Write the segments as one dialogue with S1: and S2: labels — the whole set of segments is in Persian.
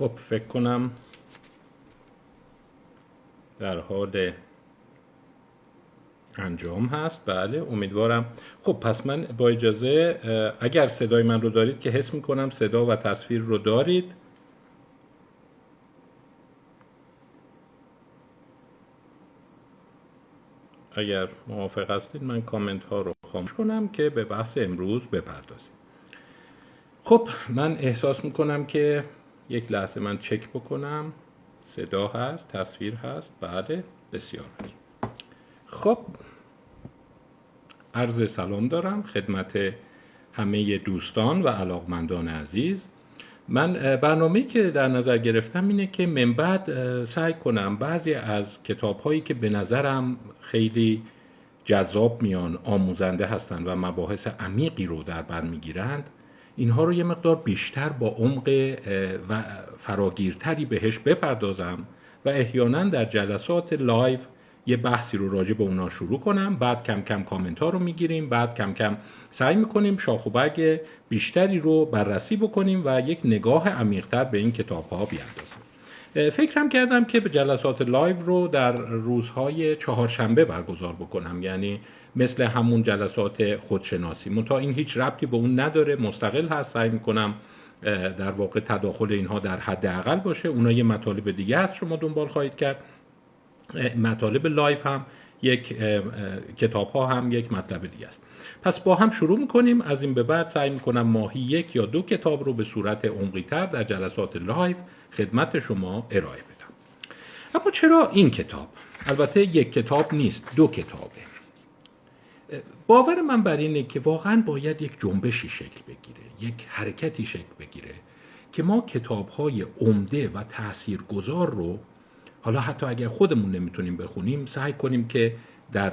S1: خب فکر کنم در حال انجام هست. بله امیدوارم. خب پس من با اجازه اگر صدای من رو دارید که حس می‌کنم صدا و تصویر رو دارید. اگر موافق هستید من کامنت ها رو خاموش کنم که به بحث امروز بپردازیم. خب من احساس می‌کنم که یک لحظه من چک بکنم. صدا هست تصویر هست. بله بسیار خب عرض سلام دارم خدمت همه دوستان و علاقمندان عزیز. من برنامه که در نظر گرفتم اینه که من بعد سعی کنم بعضی از کتاب هایی که به نظرم خیلی جذاب میان آموزنده هستند و مباحث عمیقی رو در بر می‌گیرند اینها رو یه مقدار بیشتر با عمق و فراگیرتری بهش بپردازم و احیانا در جلسات لایو یه بحثی رو راجع به اونا شروع کنم. بعد کم کم کامنت ها رو می‌گیریم. بعد کم کم سعی می‌کنیم شاخ و برگ بیشتری رو بررسی بکنیم و یک نگاه عمیقتر به این کتاب ها بیاندازیم فکرم کردم که یه جلسات لایو رو در روزهای چهارشنبه برگزار بکنم. یعنی مثل همون جلسات خودشناسی. منتها این هیچ ربطی به اون نداره. مستقل هست. سعی می‌کنم در واقع تداخل اینها در حد اقل باشه. اونا یه مطالب دیگه هست شما دنبال خواهید کرد. مطالب لایو هم یک کتاب ها هم یک مطلب دیگه است. پس با هم شروع می‌کنیم. از این به بعد سعی می‌کنم ماهی یک یا دو کتاب رو به صورت عمقی تر در جلسات لایو خدمت شما ارائه بدم. اما چرا این کتاب؟ البته یک کتاب نیست. دو کتابه. باور من بر اینه که واقعا باید یک جنبشی شکل بگیره یک حرکتی شکل بگیره که ما کتاب های عمده و تاثیرگذار رو حالا حتی اگر خودمون نمی‌تونیم بخونیم سعی کنیم که در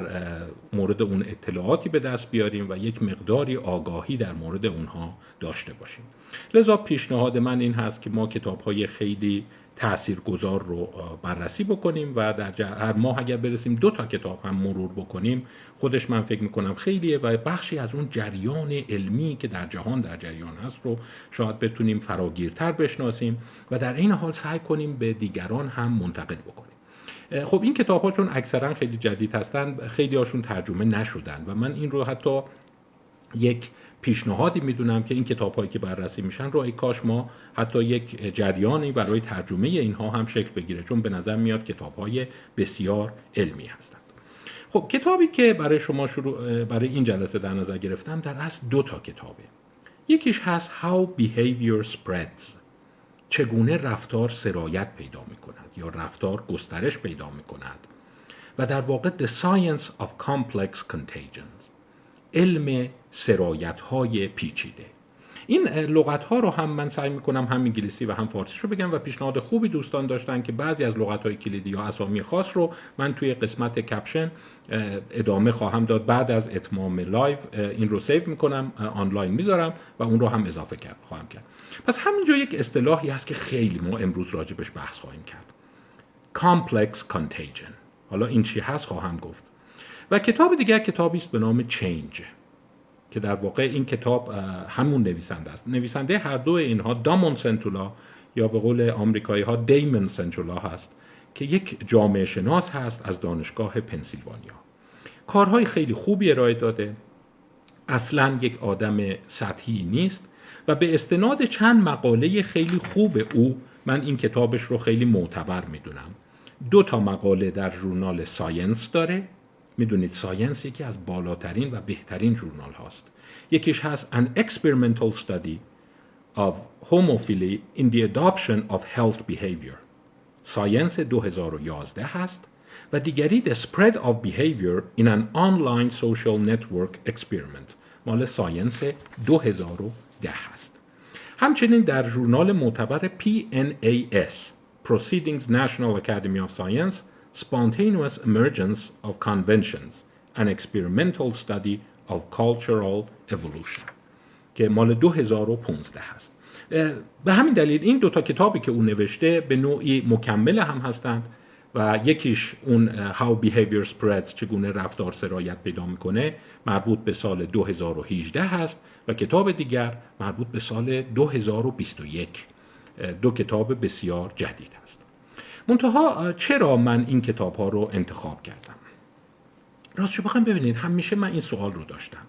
S1: مورد اون اطلاعاتی به دست بیاریم و یک مقداری آگاهی در مورد اونها داشته باشیم. لذا پیشنهاد من این هست که ما کتاب های خیلی گذار رو بررسی بکنیم و در هر ماه اگر برسیم دو تا کتاب هم مرور بکنیم خودش من فکر می‌کنم خیلیه و بخشی از اون جریان علمی که در جهان در جریان هست رو شاید بتونیم فراگیرتر بشناسیم و در این حال سعی کنیم به دیگران هم منتقل بکنیم. خب این کتاب ها چون اکثرا خیلی جدید هستن خیلی هاشون ترجمه نشدن و من این رو حتی یک پیشنهادی می‌دونم که این کتاب هایی که بررسی میشن رو ای کاش ما حتی یک جریانی برای ترجمه اینها هم شکل بگیره چون به نظر میاد کتاب های بسیار علمی هستند. خب کتابی که برای شما شروع برای این جلسه در نظر گرفتم در اصل دو تا کتابه. یکیش هست How Behavior Spreads. چگونه رفتار سرایت پیدا می کند یا رفتار گسترش پیدا می کند و در واقع The Science of Complex Contagions علم سرایت های پیچیده. این لغت ها رو هم من سعی می‌کنم هم انگلیسی و هم فارسی رو بگم و پیشنهاد خوبی دوستان داشتن که بعضی از لغت های کلیدی یا اسامی خاص رو من توی قسمت کپشن ادامه خواهم داد. بعد از اتمام لایو این رو save می‌کنم آنلاین می‌ذارم و اون رو هم اضافه کرد خواهم کرد. پس همینجا یک اصطلاحی هست که خیلی ما امروز راجبش بحث خواهیم کرد. Complex contagion. حالا این چی هست خواهم گفت. و کتاب دیگر کتابی است به نام Change که در واقع این کتاب همون نویسنده است. نویسنده هر دو اینها دامون سنتولا یا به قول آمریکایی ها دیمن سنتولا هست که یک جامعه شناس هست از دانشگاه پنسیلوانیا. کارهای خیلی خوبی ارائه داده. اصلا یک آدم سطحی نیست و به استناد چند مقاله خیلی خوب او من این کتابش رو خیلی معتبر می‌دونم. دو تا مقاله در ژورنال Science داره. می‌دونید Science یکی از بالاترین و بهترین ژورنال هاست یکیش هست An Experimental Study of Homophily in the Adoption of Health Behavior ساینس 2011 هست و دیگری The Spread of Behavior in an Online Social Network Experiment مال ساینس 2010 هست همچنین در ژورنال معتبر PNAS Proceedings National Academy of Science Spontaneous Emergence of Conventions An Experimental Study of Cultural Evolution که مال 2015 هست. به همین دلیل این دوتا کتابی که اون نوشته به نوعی مکمل هم هستند و یکیش اون How Behavior Spreads چگونه رفتار سرایت پیدا می‌کنه مربوط به سال 2018 هست و کتاب دیگر مربوط به سال 2021 دو کتاب بسیار جدید هست. منتها چرا من این کتاب ها رو انتخاب کردم؟ راستشو بخوام ببینید همیشه من این سوال رو داشتم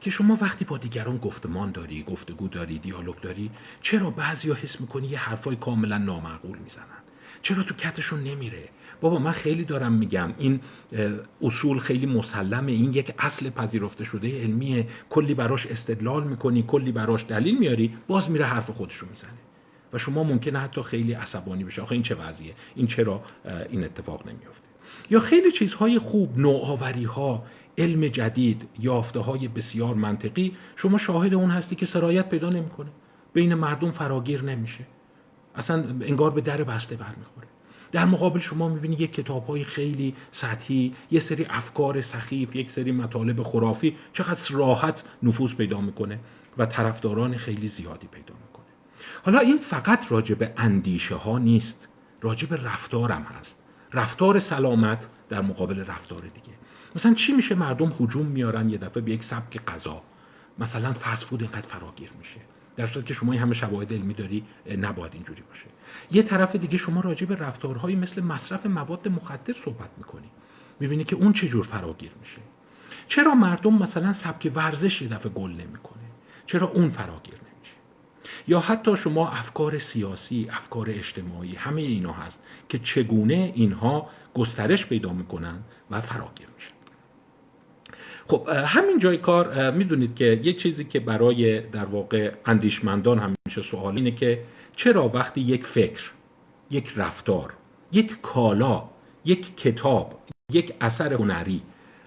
S1: که شما وقتی با دیگران گفتمان داری گفتگو داری دیالوگ داری چرا بعضیا حس می‌کنی یه حرفای کاملا نامعقول می‌زنن؟ چرا تو کتشون نمیره؟ بابا من خیلی دارم میگم این اصول خیلی مسلمه این یک اصل پذیرفته شده علمیه کلی براش استدلال می‌کنی کلی براش دلیل میاری باز میره حرف خودشو می‌زنه. و شما ممکنه حتی خیلی عصبانی بشه آخه این چه وضعیه؟ این چرا این اتفاق نمیافته؟ یا خیلی چیزهای خوب نوآوری ها علم جدید یافته های بسیار منطقی شما شاهد اون هستی که سرایت پیدا نمی‌کنه. بین مردم فراگیر نمیشه. اصلا انگار به در بسته برمیخوره. در مقابل شما می‌بینی یک کتاب های خیلی سطحی یه سری افکار سخیف یک سری مطالب خرافی چقدر راحت نفوذ پیدا می‌کنه و طرفداران خیلی زیادی پیدا می‌کنه حالا این فقط راجع به اندیشه ها نیست راجع به رفتارم هست. رفتار سلامت در مقابل رفتار دیگه. مثلا چی میشه مردم هجوم میارن یه دفعه به یک سبک غذا مثلا فست فود اینقدر فراگیر میشه. در صورتی که شما این همه شواهد علمی داری نباید اینجوری باشه. یه طرف دیگه شما راجع به رفتارهایی مثل مصرف مواد مخدر صحبت می‌کنی. می‌بینی که اون چه جور فراگیر میشه. چرا مردم مثلا سبک ورزش یه دفعه گل نمی‌کنه؟ چرا اون فراگیر نمیشه یا حتی شما افکار سیاسی افکار اجتماعی همه اینا هست که چگونه اینها گسترش پیدا می‌کنن و فراگیر میشن. خب همین جای کار می‌دونید که یه چیزی که برای در واقع اندیشمندان همیشه سوال اینه که چرا وقتی یک فکر یک رفتار یک کالا یک کتاب یک اثر هنری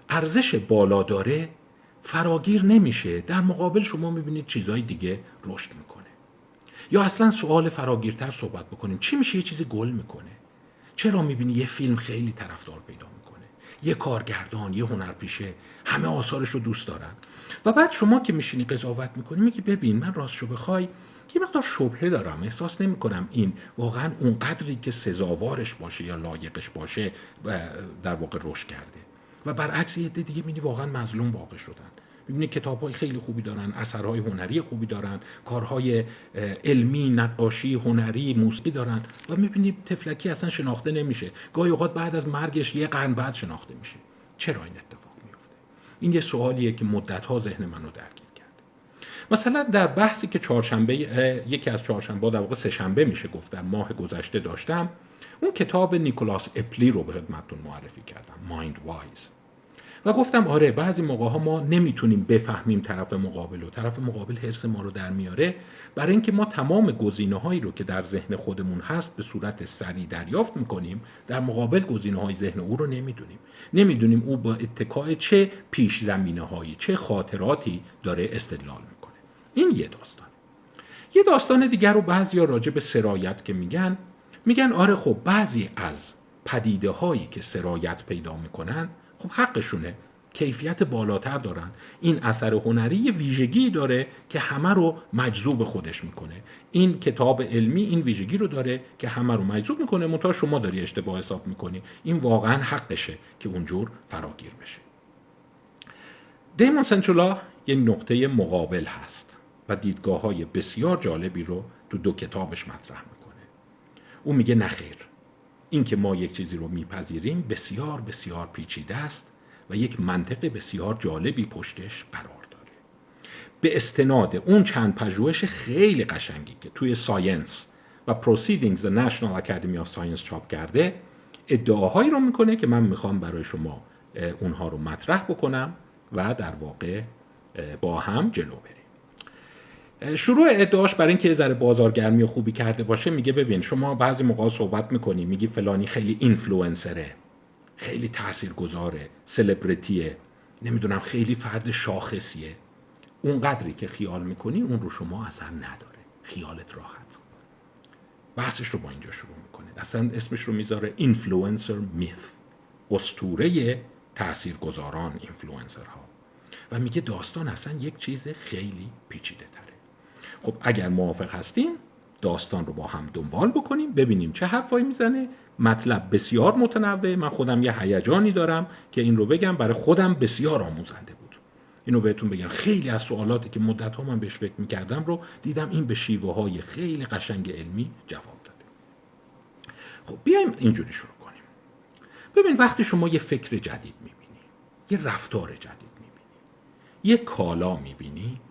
S1: ارزش بالا داره فراگیر نمیشه در مقابل شما می‌بینید چیزهای دیگه رشد می‌کنه. یا اصلا سوال فراگیرتر صحبت بکنیم. چی میشه؟ یه چیزی گل می‌کنه. چرا می‌بینی یه فیلم خیلی طرفدار پیدا یه کارگردان یه هنرپیشه. همه آثارش رو دوست دارن. و بعد شما که میشینی قضاوت می‌کنی میگی ببین من راستشو بخوای یه مقدار شبهه دارم. احساس نمی کنم این واقعا اون قدری که سزاوارش باشه یا لایقش باشه در واقع رشد کرده. و برعکس یه دیگه می‌بینی واقعا مظلوم واقع شدن. ببینید کتاب های خیلی خوبی دارن اثرهای هنری خوبی دارن کارهای علمی نقاشی هنری موسیقی دارن و می‌بینید تفلکی اصلا شناخته نمیشه. گاهی اوقات بعد از مرگش یه قرن بعد شناخته میشه. چرا این اتفاق میفته این یه سوالیه که مدت ها ذهن منو درگیر کرد مثلا در بحثی که چهارشنبه یکی از چهارشنبه در واقع سهشنبه میشه گفت در ماه گذشته داشتم اون کتاب نیکولاس اپلی رو به خدمتتون معرفی کردم مایند وایز و گفتم آره بعضی موقع ها ما نمی‌تونیم بفهمیم طرف مقابل و طرف مقابل حرس ما رو در میاره برای اینکه ما تمام گزینه هایی رو که در ذهن خودمون هست به صورت سریع دریافت می‌کنیم در مقابل گزینه های ذهن او رو نمی‌دونیم. نمی‌دونیم او با اتکای چه پیش زمینه هایی چه خاطراتی داره استدلال می‌کنه. این یه داستان. یه داستان دیگر رو بعضی راجع به سرایت که میگن میگن آره خب بعضی از پدیده هایی که سرایت پیدا می‌کنن خب حقشونه. کیفیت بالاتر دارن. این اثر هنری ویژگی داره که همه رو مجذوب خودش می‌کنه. این کتاب علمی این ویژگی رو داره که همه رو مجذوب می‌کنه. منتها شما داری اشتباه حساب می‌کنی. این واقعا حقشه که اونجور فراگیر بشه. دیمون سنتولا یه نقطه مقابل هست و دیدگاه های بسیار جالبی رو تو دو کتابش مطرح می‌کنه. او میگه نخیر اینکه ما یک چیزی رو میپذیریم بسیار بسیار پیچیده است و یک منطق بسیار جالبی پشتش قرار داره. به استناد اون چند پژوهش خیلی قشنگی که توی Science و Proceedings National Academy of Science چاپ کرده ادعاهایی رو می‌کنه که من می‌خوام برای شما اونها رو مطرح بکنم و در واقع با هم جلو بریم. شروع ادعاش برای اینکه ذره بازارگرمی و خوبی کرده باشه میگه ببین شما بعضی موقع صحبت می‌کنی میگی فلانی خیلی اینفلوئنسره خیلی تاثیرگذاره سلبریتیه نمی‌دونم خیلی فرد شاخصیه. اون قدری که خیال می‌کنی اون رو شما اثر نداره. خیالت راحت. بحثش رو با اینجا شروع می‌کنه. اصلا اسمش رو می‌ذاره influencer myth اسطوره تاثیرگذاران اینفلوئنسرها و میگه داستان اصلا یک چیز خیلی پیچیده خب اگر موافق هستیم داستان رو با هم دنبال بکنیم ببینیم چه حرفایی می‌زنه. مطلب بسیار متنوع. من خودم یه هیجانی دارم که این رو بگم برای خودم بسیار آموزنده بود. اینو بهتون بگم. خیلی از سوالاتی که مدت ها من بهش فکر می‌کردم رو دیدم این به شیوه های خیلی قشنگ علمی جواب داده. خب بیایم اینجوری شروع کنیم. ببین وقتی شما یه فکر جدید می‌بینی یه رفتار جدید می‌بینی یه کالا می‌بینی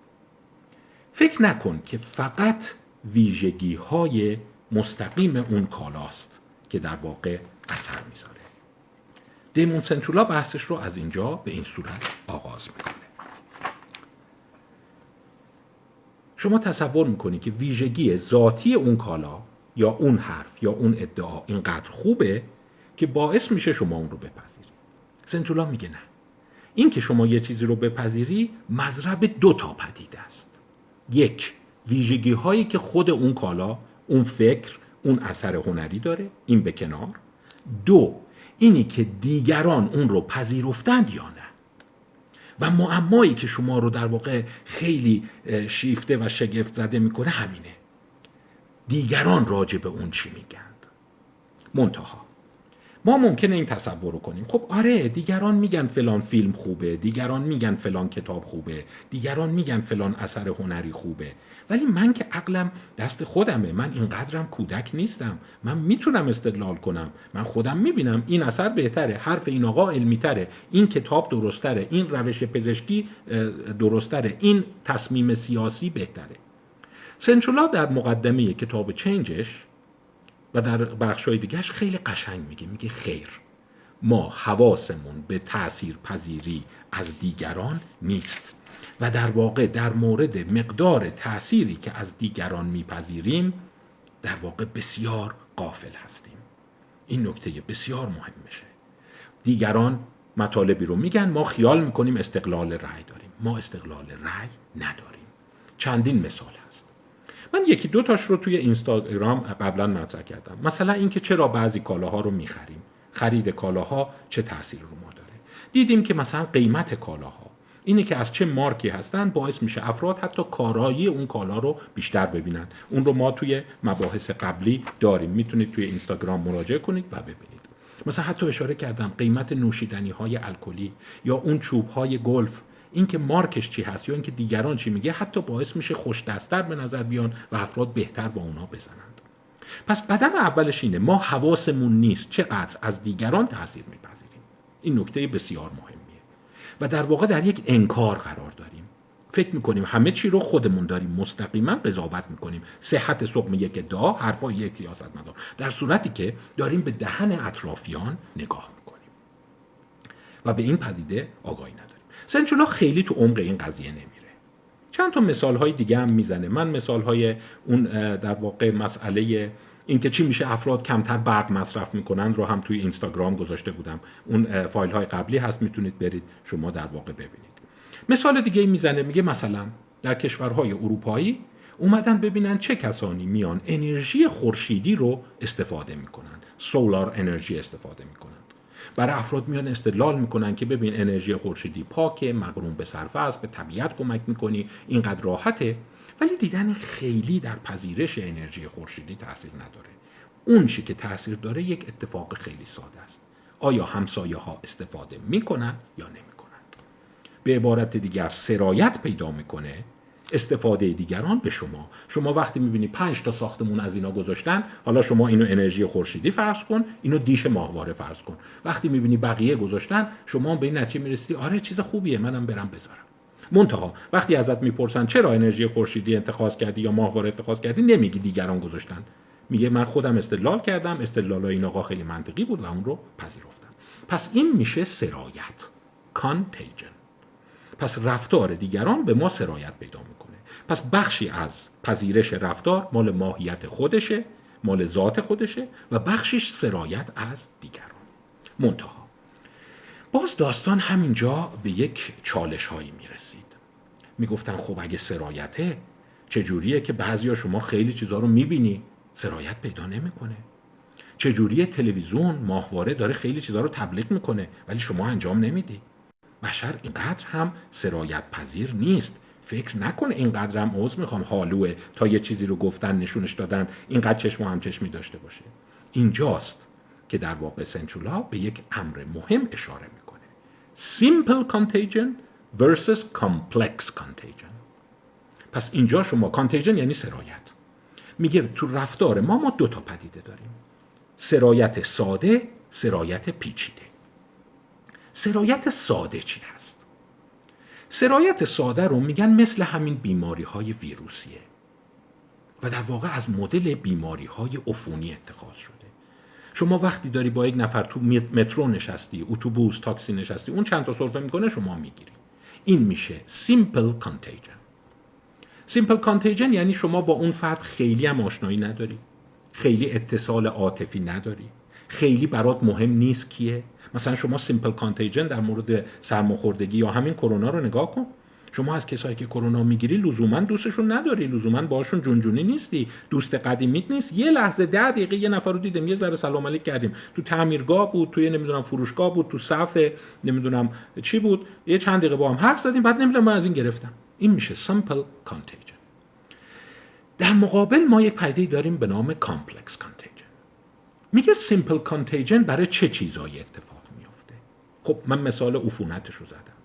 S1: فکر نکن که فقط ویژگی های مستقیم اون کالاست که در واقع اثر می‌ذاره. دیمون سنترولا بحثش رو از اینجا به این صورت آغاز می‌کنه. شما تصور می‌کنید که ویژگی ذاتی اون کالا یا اون حرف یا اون ادعا اینقدر خوبه که باعث میشه شما اون رو بپذیری؟ سنترولا میگه نه. این که شما یه چیزی رو بپذیری مذرب دو تا پدیده است. یک ویژگی هایی که خود اون کالا اون فکر اون اثر هنری داره این به کنار. دو اینی که دیگران اون رو پذیرفتند یا نه. و معمایی که شما رو در واقع خیلی شیفته و شگفت زده می‌کنه همینه. دیگران راجع به اون چی میگند؟ منتها ما ممکنه این تصور رو کنیم. خب آره دیگران میگن فلان فیلم خوبه دیگران میگن فلان کتاب خوبه دیگران میگن فلان اثر هنری خوبه. ولی من که عقلم دست خودمه. من اینقدرم کودک نیستم. من می‌تونم استدلال کنم. من خودم می‌بینم این اثر بهتره حرف این آقا علمیتره این کتاب درستره این روش پزشکی درستره این تصمیم سیاسی بهتره. سنچولا در مقدمه کتاب چنجش و در بخشای دیگهش خیلی قشنگ میگه. میگه خیر. ما حواسمون به تأثیر پذیری از دیگران نیست. و در واقع در مورد مقدار تأثیری که از دیگران میپذیریم در واقع بسیار قافل هستیم. این نکته بسیار مهم میشه. دیگران مطالبی رو میگن ما خیال می‌کنیم استقلال رأی داریم. ما استقلال رأی نداریم. چندین مثال من یکی دو تاش رو توی اینستاگرام قبلا مطرح کردم. مثلا اینکه چرا بعضی کالاها رو می‌خریم. خرید کالاها چه تاثیر رو ما داره. دیدیم که مثلا قیمت کالاها اینه که از چه مارکی هستن باعث میشه افراد حتی کارایی اون کالا رو بیشتر ببینن. اون رو ما توی مباحث قبلی داریم. می‌تونید توی اینستاگرام مراجعه کنید و ببینید. مثلا حتی اشاره کردم قیمت نوشیدنی های الکلی یا اون چوب های گلف. اینکه مارکش چی هست یا اینکه دیگران چی میگه حتی باعث میشه خوش دستتر به نظر بیان و افراد بهتر با اونا بزنند. پس قدم اولش اینه ما حواسمون نیست چقدر از دیگران تاثیر میپذیریم. این نکته بسیار مهمیه. و در واقع در یک انکار قرار داریم. فکر می‌کنیم همه چی رو خودمون داریم مستقیما قضاوت می‌کنیم. صحت سقم یک ادعا حرفای یک سیاستمدار. در صورتی که داریم به دهن اطرافیان نگاه می‌کنیم. و به این پدیده آگاهی نداریم. سنچولا خیلی تو عمق این قضیه نمیره. چند تا مثال های دیگه هم می‌زنه. من مثال های اون در واقع مسئله اینکه چی میشه افراد کمتر برق مصرف می‌کنن رو هم توی اینستاگرام گذاشته بودم. اون فایل های قبلی هست می‌تونید برید شما در واقع ببینید. مثال دیگه می‌زنه میگه مثلا در کشورهای اروپایی اومدن ببینن چه کسانی میان انرژی خورشیدی رو استفاده می‌کنن. سولار انرژی استفاده می‌کنن. برای افراد میان استدلال می‌کنن که ببین انرژی خورشیدی پاکه مقرون به صرفه است به طبیعت کمک می‌کنی اینقدر راحته. ولی دیدن خیلی در پذیرش انرژی خورشیدی تاثیر نداره. اون چی که تاثیر داره یک اتفاق خیلی ساده است. آیا همسایه ها استفاده می‌کنن یا نمی‌کنن؟ به عبارت دیگر سرایت پیدا می‌کنه استفاده دیگران به شما. شما وقتی می‌بینی پنج تا ساختمون از اینا گذاشتن حالا شما اینو انرژی خورشیدی فرض کن اینو دیش ماهواره فرض کن. وقتی می‌بینی بقیه گذاشتن شما به این نتیجه می‌رسی آره چیز خوبیه منم برم بذارم. منتها وقتی ازت می‌پرسن چرا انرژی خورشیدی انتخاب کردی یا ماهواره انتخاب کردی نمیگی دیگران گذاشتن. میگه من خودم استدلال کردم استدلال این خیلی منطقی بود و اون رو پذیرفتم. پس این میشه سرایت. کانتیجن پس رفتار دیگران به ما سرایت پیدا می‌کنه. پس بخشی از پذیرش رفتار مال ماهیت خودشه مال ذات خودشه و بخشش سرایت از دیگران. منتها. باز داستان همینجا به یک چالش هایی می‌رسید. می‌گفتن خب اگه سرایته چجوریه که بعضی شما خیلی چیزها رو می‌بینی؟ سرایت پیدا نمی‌کنه. چجوریه تلویزیون ماهواره داره خیلی چیزها رو تبلیغ می‌کنه ولی شما انجام نمیدی؟ بشر اینقدر هم سرایت پذیر نیست. فکر نکنه اینقدر هم عوض می‌خوام حالوه تا یه چیزی رو گفتن نشونش دادن اینقدر چشم و همچشمی داشته باشه. اینجاست که در واقع سنچولا به یک امر مهم اشاره می‌کنه. Simple contagion versus complex contagion. پس اینجا شما کانتیجن یعنی سرایت. میگه تو رفتار ما ما دو تا پدیده داریم. سرایت ساده سرایت پیچیده. سرایت ساده چی سرایت ساده رو میگن مثل همین بیماری های ویروسیه. و در واقع از مدل بیماری های عفونی اتخاذ شده. شما وقتی داری با یک نفر تو مترو نشستی اتوبوس تاکسی نشستی اون چند تا سرفه می‌کنه شما می‌گیری. این میشه simple contagion simple contagion یعنی شما با اون فرد خیلی هم آشنایی نداری. خیلی اتصال عاطفی نداری. خیلی برات مهم نیست کیه. مثلا شما simple contagion در مورد سرماخوردگی یا همین کرونا رو نگاه کن. شما از کسایی که کرونا می‌گیری لزوما دوستشون نداری لزوما باشون جونجونی نیستی دوست قدیمیت نیست. یه لحظه ده دقیقه یه نفر رو دیدم یه ذره سلام علیک کردیم. تو تعمیرگاه بود توی نمی‌دونم فروشگاه بود تو صف نمی‌دونم چی بود. یه چند دقیقه با هم حرف زدیم بعد نمی‌دونم من از این گرفتم. این میشه simple contagion در مقابل ما یک پدیده داریم به نام complex contagion میگه simple contagion برای چه چیزایی اتفاق خب من مثال عفونتش رو زدم.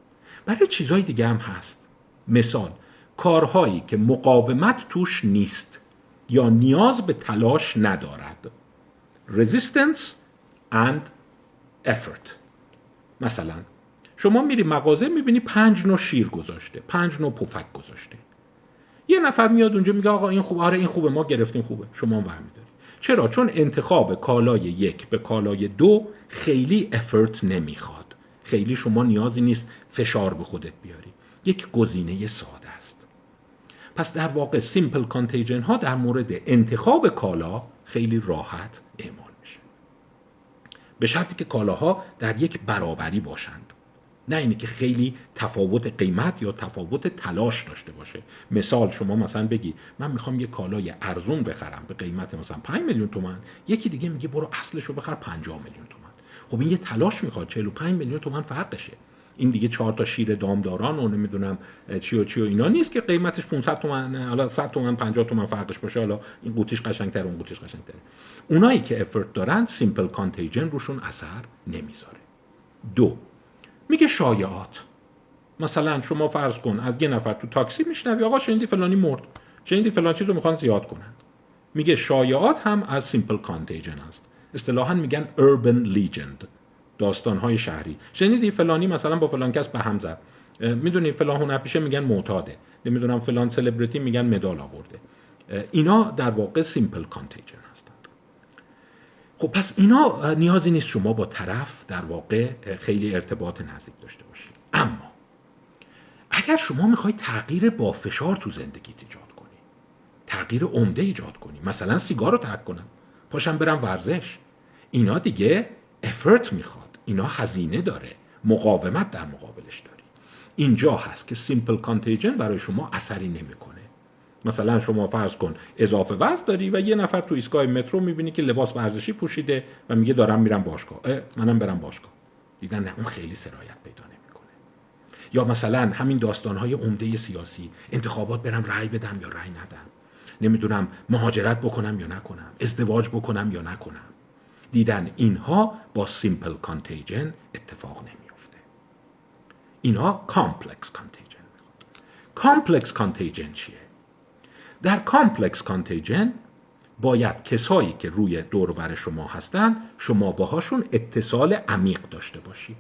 S1: برای چیزهای دیگه هم هست. مثال کارهایی که مقاومت توش نیست یا نیاز به تلاش ندارد. Resistance and effort. مثلا شما میری مغازه می‌بینی پنج نوع شیر گذاشته پنج نوع پفک گذاشته. یه نفر میاد اونجا میگه آقا این خوبه آره این خوبه ما گرفتیم خوبه. شما هم برمیداری. چرا؟ چون انتخاب کالای یک به کالای دو خیلی افرت نمی‌خواد. خیلی شما نیازی نیست فشار به خودت بیاری. یک گزینه ساده است. پس در واقع سیمپل کانتیجن ها در مورد انتخاب کالا خیلی راحت اعمال میشه. به شرطی که کالاها در یک برابری باشند. نه اینه که خیلی تفاوت قیمت یا تفاوت تلاش داشته باشه. مثال شما مثلا بگی من می‌خوام یه کالای ارزون بخرم به قیمت مثلا 5 میلیون تومن یکی دیگه میگه برو اصلش رو بخر 50 میلیون تومن خب این یه تلاش می‌خواد. 45 میلیون تومن فرقشه این دیگه چهار تا شیر دامداران و نمی‌دونم چی و چی و اینا نیست که قیمتش 500 تومن حالا 100 تومن 50 تومن فرقش باشه. حالا این قوطیش قشنگتر اون قوطیش قشنگتره. اونایی که افورت دارن سیمپل کانتیجن روشون اثر نمی‌ذاره. دو میگه شایعات. مثلا شما فرض کن از یه نفر تو تاکسی میشنوی آقا شنیدی فلانی مرد. شنیدی فلان چیز رو می‌خوان زیاد کنند میگه شایعات هم از simple contagion است اصطلاحا میگن urban legend داستان های شهری. شنیدی فلانی مثلا با فلان کس به هم زد. می‌دونی فلان هنرپیشه میگن معتاده. نمی‌دونم فلان سلبریتی میگن مدال آورده. اینا در واقع simple contagion خب پس اینا نیازی نیست شما با طرف در واقع خیلی ارتباط نزدیک داشته باشید اما اگر شما می‌خواید تغییر با فشار تو زندگیت ایجاد کنی تغییر عمده ایجاد کنی مثلا سیگار رو ترک کنم پاشم برم ورزش. اینا دیگه افرت می‌خواد. اینا هزینه داره. مقاومت در مقابلش داری. اینجا هست که سیمپل کانتیجن برای شما اثری نمی‌کنه. مثلا شما فرض کن اضافه وزن داری و یه نفر تو ایستگاه مترو می‌بینی که لباس ورزشی پوشیده و میگه دارم میرم باشگاه. منم برم باشگاه. دیدن نه اون خیلی سرایت پیدا نمی‌کنه. یا مثلا همین داستانهای عمده سیاسی. انتخابات برم رأی بدم یا رأی ندم. نمی‌دونم مهاجرت بکنم یا نکنم. ازدواج بکنم یا نکنم. دیدن اینها با simple contagion اتفاق نمیفته اینها complex contagion complex contagion چیه؟ در complex contagion باید کسایی که روی دور و ور شما هستند شما باهاشون اتصال عمیق داشته باشید.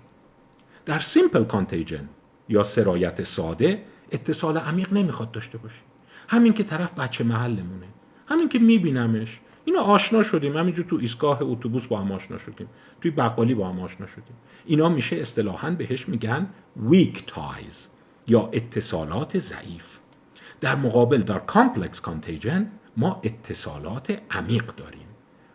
S1: در simple contagion یا سرایت ساده اتصال عمیق نمی‌خواد داشته باشی همین که طرف بچه محلمونه. همین که میبینمش. اینا آشنا شدیم. همینجور تو ایستگاه اتوبوس با هم آشنا شدیم. توی بقالی با هم آشنا شدیم. اینا میشه اصطلاحا بهش میگن weak ties یا اتصالات ضعیف. در مقابل در complex contagion ما اتصالات عمیق داریم.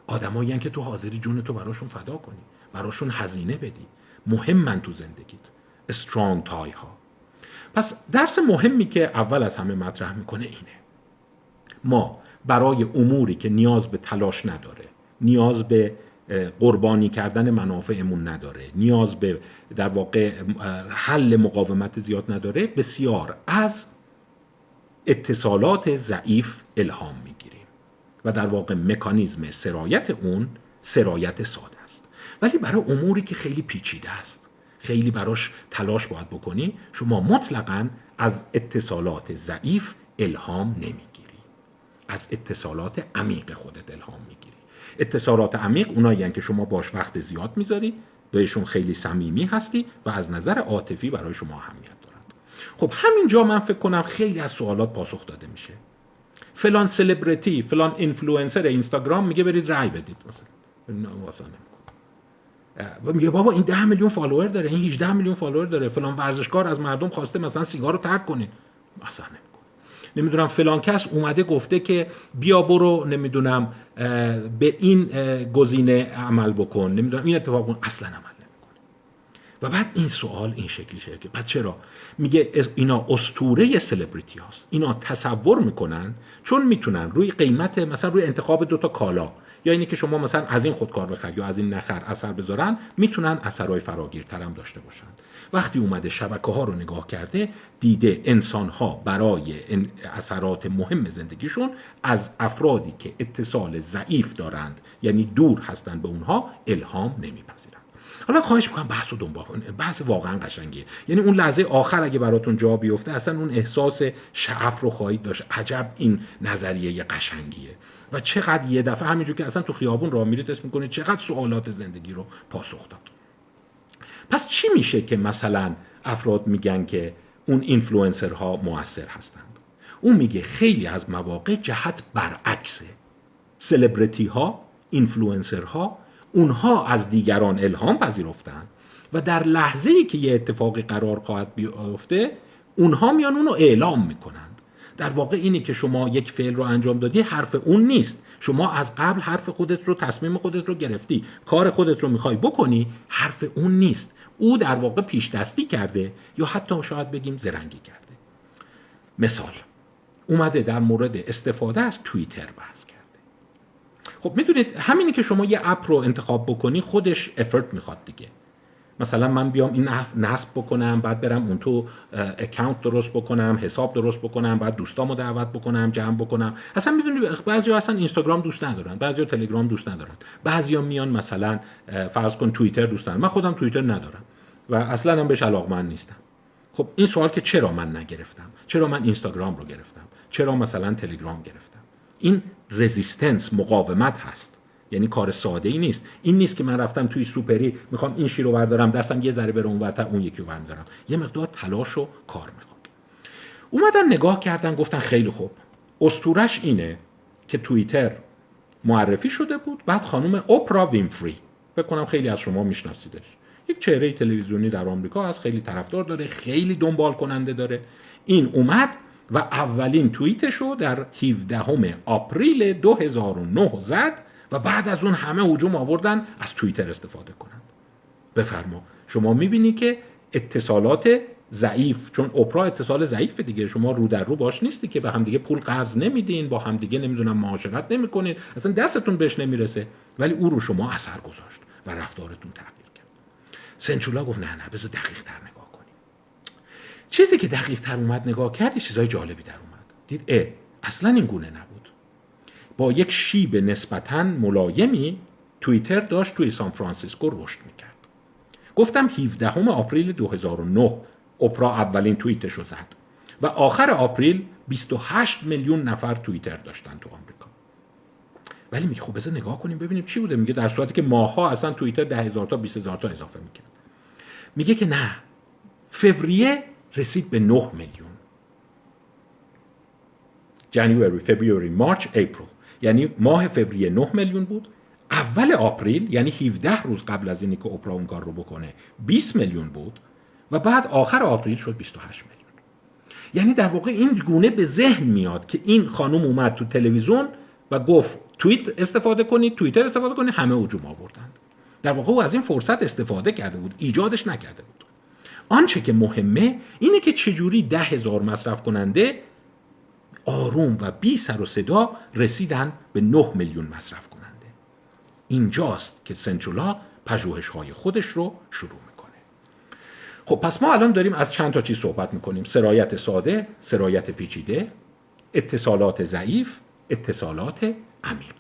S1: آدمایی که تو حاضری جون تو براشون فدا کنی. براشون هزینه بدی. مهمن تو زندگیت. strong tie ها. پس درس مهمی که اول از همه مطرح می‌کنه اینه. ما برای اموری که نیاز به تلاش نداره نیاز به قربانی کردن منافعمون نداره نیاز به در واقع حل مقاومت زیاد نداره بسیار از اتصالات ضعیف الهام می‌گیریم و در واقع مکانیزم سرایت اون سرایت ساده است. ولی برای اموری که خیلی پیچیده است خیلی براش تلاش باید بکنی شما مطلقا از اتصالات ضعیف الهام نمی‌گیری از اتصالات عمیق خودت الهام می‌گیری. اتصالات عمیق اونایی که شما باش وقت زیاد می‌ذاری بهشون خیلی صمیمی هستی و از نظر عاطفی برای شما اهمیت دارند. خب همینجا من فکر کنم خیلی از سوالات پاسخ داده میشه. فلان سلبریتی فلان اینفلوئنسر اینستاگرام میگه برید رای بدید مثلا. میگه بابا این 10 میلیون follower داره این 18 میلیون فالوور داره. فلان ورزشکار از مردم خواسته مثلا سیگار رو ترک کنین مثلا نمی‌دونم فلان کس اومده گفته که بیا برو نمی‌دونم به این گزینه عمل بکن. نمی‌دونم این اتفاق اصلا عمل نمی‌کنه. و بعد این سوال این شکلی شده که بعد چرا؟ میگه اینا استوره سلبریتی هاست. اینا تصور می‌کنن چون می‌تونن روی قیمت مثلا روی انتخاب دوتا کالا یا اینی که شما مثلا از این خودکار بخر یا از این نخر اثر بذارن می‌تونن اثرهای فراگیرتر هم داشته باشن. وقتی اومده شبکه ها رو نگاه کرده دیده انسان ها برای اثرات مهم زندگیشون از افرادی که اتصال ضعیف دارند یعنی دور هستند به اونها الهام نمیپذیرند. حالا خواهش می‌کنم بحث رو دنبال کنید. بحث واقعا قشنگیه. یعنی اون لحظه آخر اگه براتون جا بیفته اصلا اون احساس شعف رو خواهید داشت. عجب این نظریه قشنگیه. و چقدر یه دفعه همینجور که اصلا تو خیابون راه میرید اسم می‌کنید چقدر سوالات زندگی رو پاسخ داد. پس چی میشه که مثلا افراد میگن که اون اینفلوئنسرها موثر هستند؟ اون میگه خیلی از مواقع جهت برعکسه. سلبریتی ها اینفلوئنسرها اونها از دیگران الهام پذیرفتن و در لحظه ای که یه اتفاقی قرار خواهد بیفته اونها میان اونو اعلام می‌کنند. در واقع اینه که شما یک فعل رو انجام دادی حرف اون نیست. شما از قبل حرف خودت رو تصمیم خودت رو گرفتی. کار خودت رو می‌خوای بکنی حرف اون نیست. او در واقع پیش دستی کرده یا حتی شاید بگیم زرنگی کرده. مثال اومده در مورد استفاده از توییتر بحث کرده. خب می‌دونید همینی که شما یه اپ رو انتخاب بکنی خودش افرت می‌خواد دیگه. مثلا من بیام این نصب بکنم بعد برم اون تو اکانت درست بکنم حساب درست بکنم بعد دوستامو دعوت بکنم جمع بکنم. اصلا می‌دونی بعضیا اصلا اینستاگرام دوست ندارن بعضیا تلگرام دوست ندارن. بعضیا میان مثلا فرض کن توییتر دوست دارن من خودم توییتر ندارم و اصلا هم بهش علاقمند نیستم. خب این سوال که چرا من نگرفتم؟ چرا من اینستاگرام رو گرفتم؟ چرا مثلا تلگرام گرفتم؟ این رزیستنس مقاومت هست. یعنی کار ساده ای نیست. این نیست که من رفتم توی سوپری می‌خوام این شیر رو بردارم دستم یه ذره بره اونورتر اون یکی رو برمیدارم یه مقدار تلاش و کار می‌خواد اومدن نگاه کردن گفتن خیلی خوب. استورش اینه که توییتر معرفی شده بود بعد خانم اوپرا وینفری. فکر کنم خیلی از شما میشناسیدش. یک چهره تلویزیونی در آمریکا از خیلی طرفدار داره خیلی دنبال کننده داره. این اومد و اولین توییتش رو در 17 آپریل 2009 زد. بعد از اون همه هجوم آوردن از توییتر استفاده کنند بفرما. شما می‌بینی که اتصالات ضعیف چون اپرا اتصال ضعیف دیگه. شما رو در رو باش نیستی که به همدیگه پول قرض نمیدین با همدیگه نمی‌دونم معاشرت نمی‌کنید اصلا دستتون بهش نمی‌رسه. ولی او رو شما اثر گذاشت و رفتارتون تغییر کرد. سنچولا گفت نه نه بذار دقیق تر نگاه کنیم. چیزی که دقیق تر اومد نگاه کرد چیزای جالبی در اومد. دید اه اصلا این گونه نبود. با یک شیب نسبتا ملایمی توییتر داشت توی سان فرانسیسکو رشد می‌کرد. گفتم 17 April 2009 اپرا اولین توییتش رو زد و آخر April 28 میلیون نفر توییتر داشتن تو آمریکا. ولی میگه خب بذار نگاه کنیم ببینیم چی بوده. میگه در صورتی که ماها اصلا توییتر 10 هزار تا 20 هزار تا اضافه می‌کرد. میگه که نه. فوریه رسید به 9 میلیون. January February March April یعنی ماه فوریه 9 میلیون بود. اول آپریل یعنی 17 روز قبل از اینی که اپرا اون کار رو بکنه 20 میلیون بود و بعد آخر آپریل شد 28 میلیون. یعنی در واقع این گونه به ذهن میاد که این خانم اومد تو تلویزیون و گفت توییت استفاده کنید توییتر استفاده کنید همه هجوم آوردند. در واقع او از این فرصت استفاده کرده بود ایجادش نکرده بود. آنچه که مهمه اینه که چجوری ده هزار مصرف کننده آروم و بی سر و صدا رسیدن به 9 میلیون مصرف کننده. اینجاست که سنترولا پژوهش های خودش رو شروع می‌کنه. خب پس ما الان داریم از چند تا چیز صحبت می‌کنیم. سرایت ساده سرایت پیچیده اتصالات ضعیف اتصالات عمیق.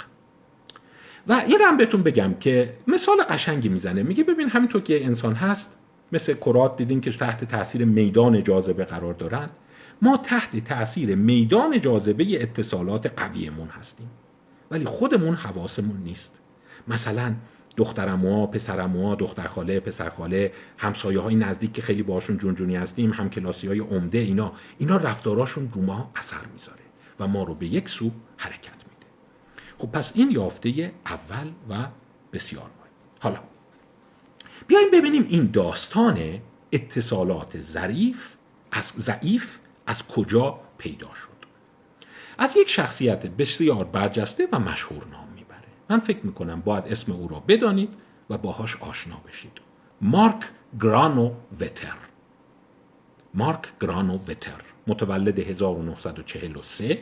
S1: و این هم بهتون بگم که مثال قشنگی می‌زنه. میگه ببین همینطور که انسان هست مثل کرات دیدین که تحت تاثیر میدان جاذبه قرار دارند ما تحت تاثیر میدان جاذبه اتصالات قویمون هستیم. ولی خودمون حواسمون نیست. مثلا دخترموها پسرموها دختر خاله پسر خاله همسایه های نزدیک که خیلی باشون جونجونی هستیم هم کلاسی های عمده اینا اینا رفتاراشون رو ما اثر می‌ذاره و ما رو به یک سو حرکت میده. خب پس این یافته اول و بسیار مهم. حالا بیایم ببینیم این داستان اتصالات ظریف از ضعیف از کجا پیدا شد؟ از یک شخصیت بسیار برجسته و مشهور نام می‌بره. من فکر می‌کنم باید اسم او را بدانید و باهاش آشنا بشید. مارک گرانو وتر مارک گرانو وتر متولد 1943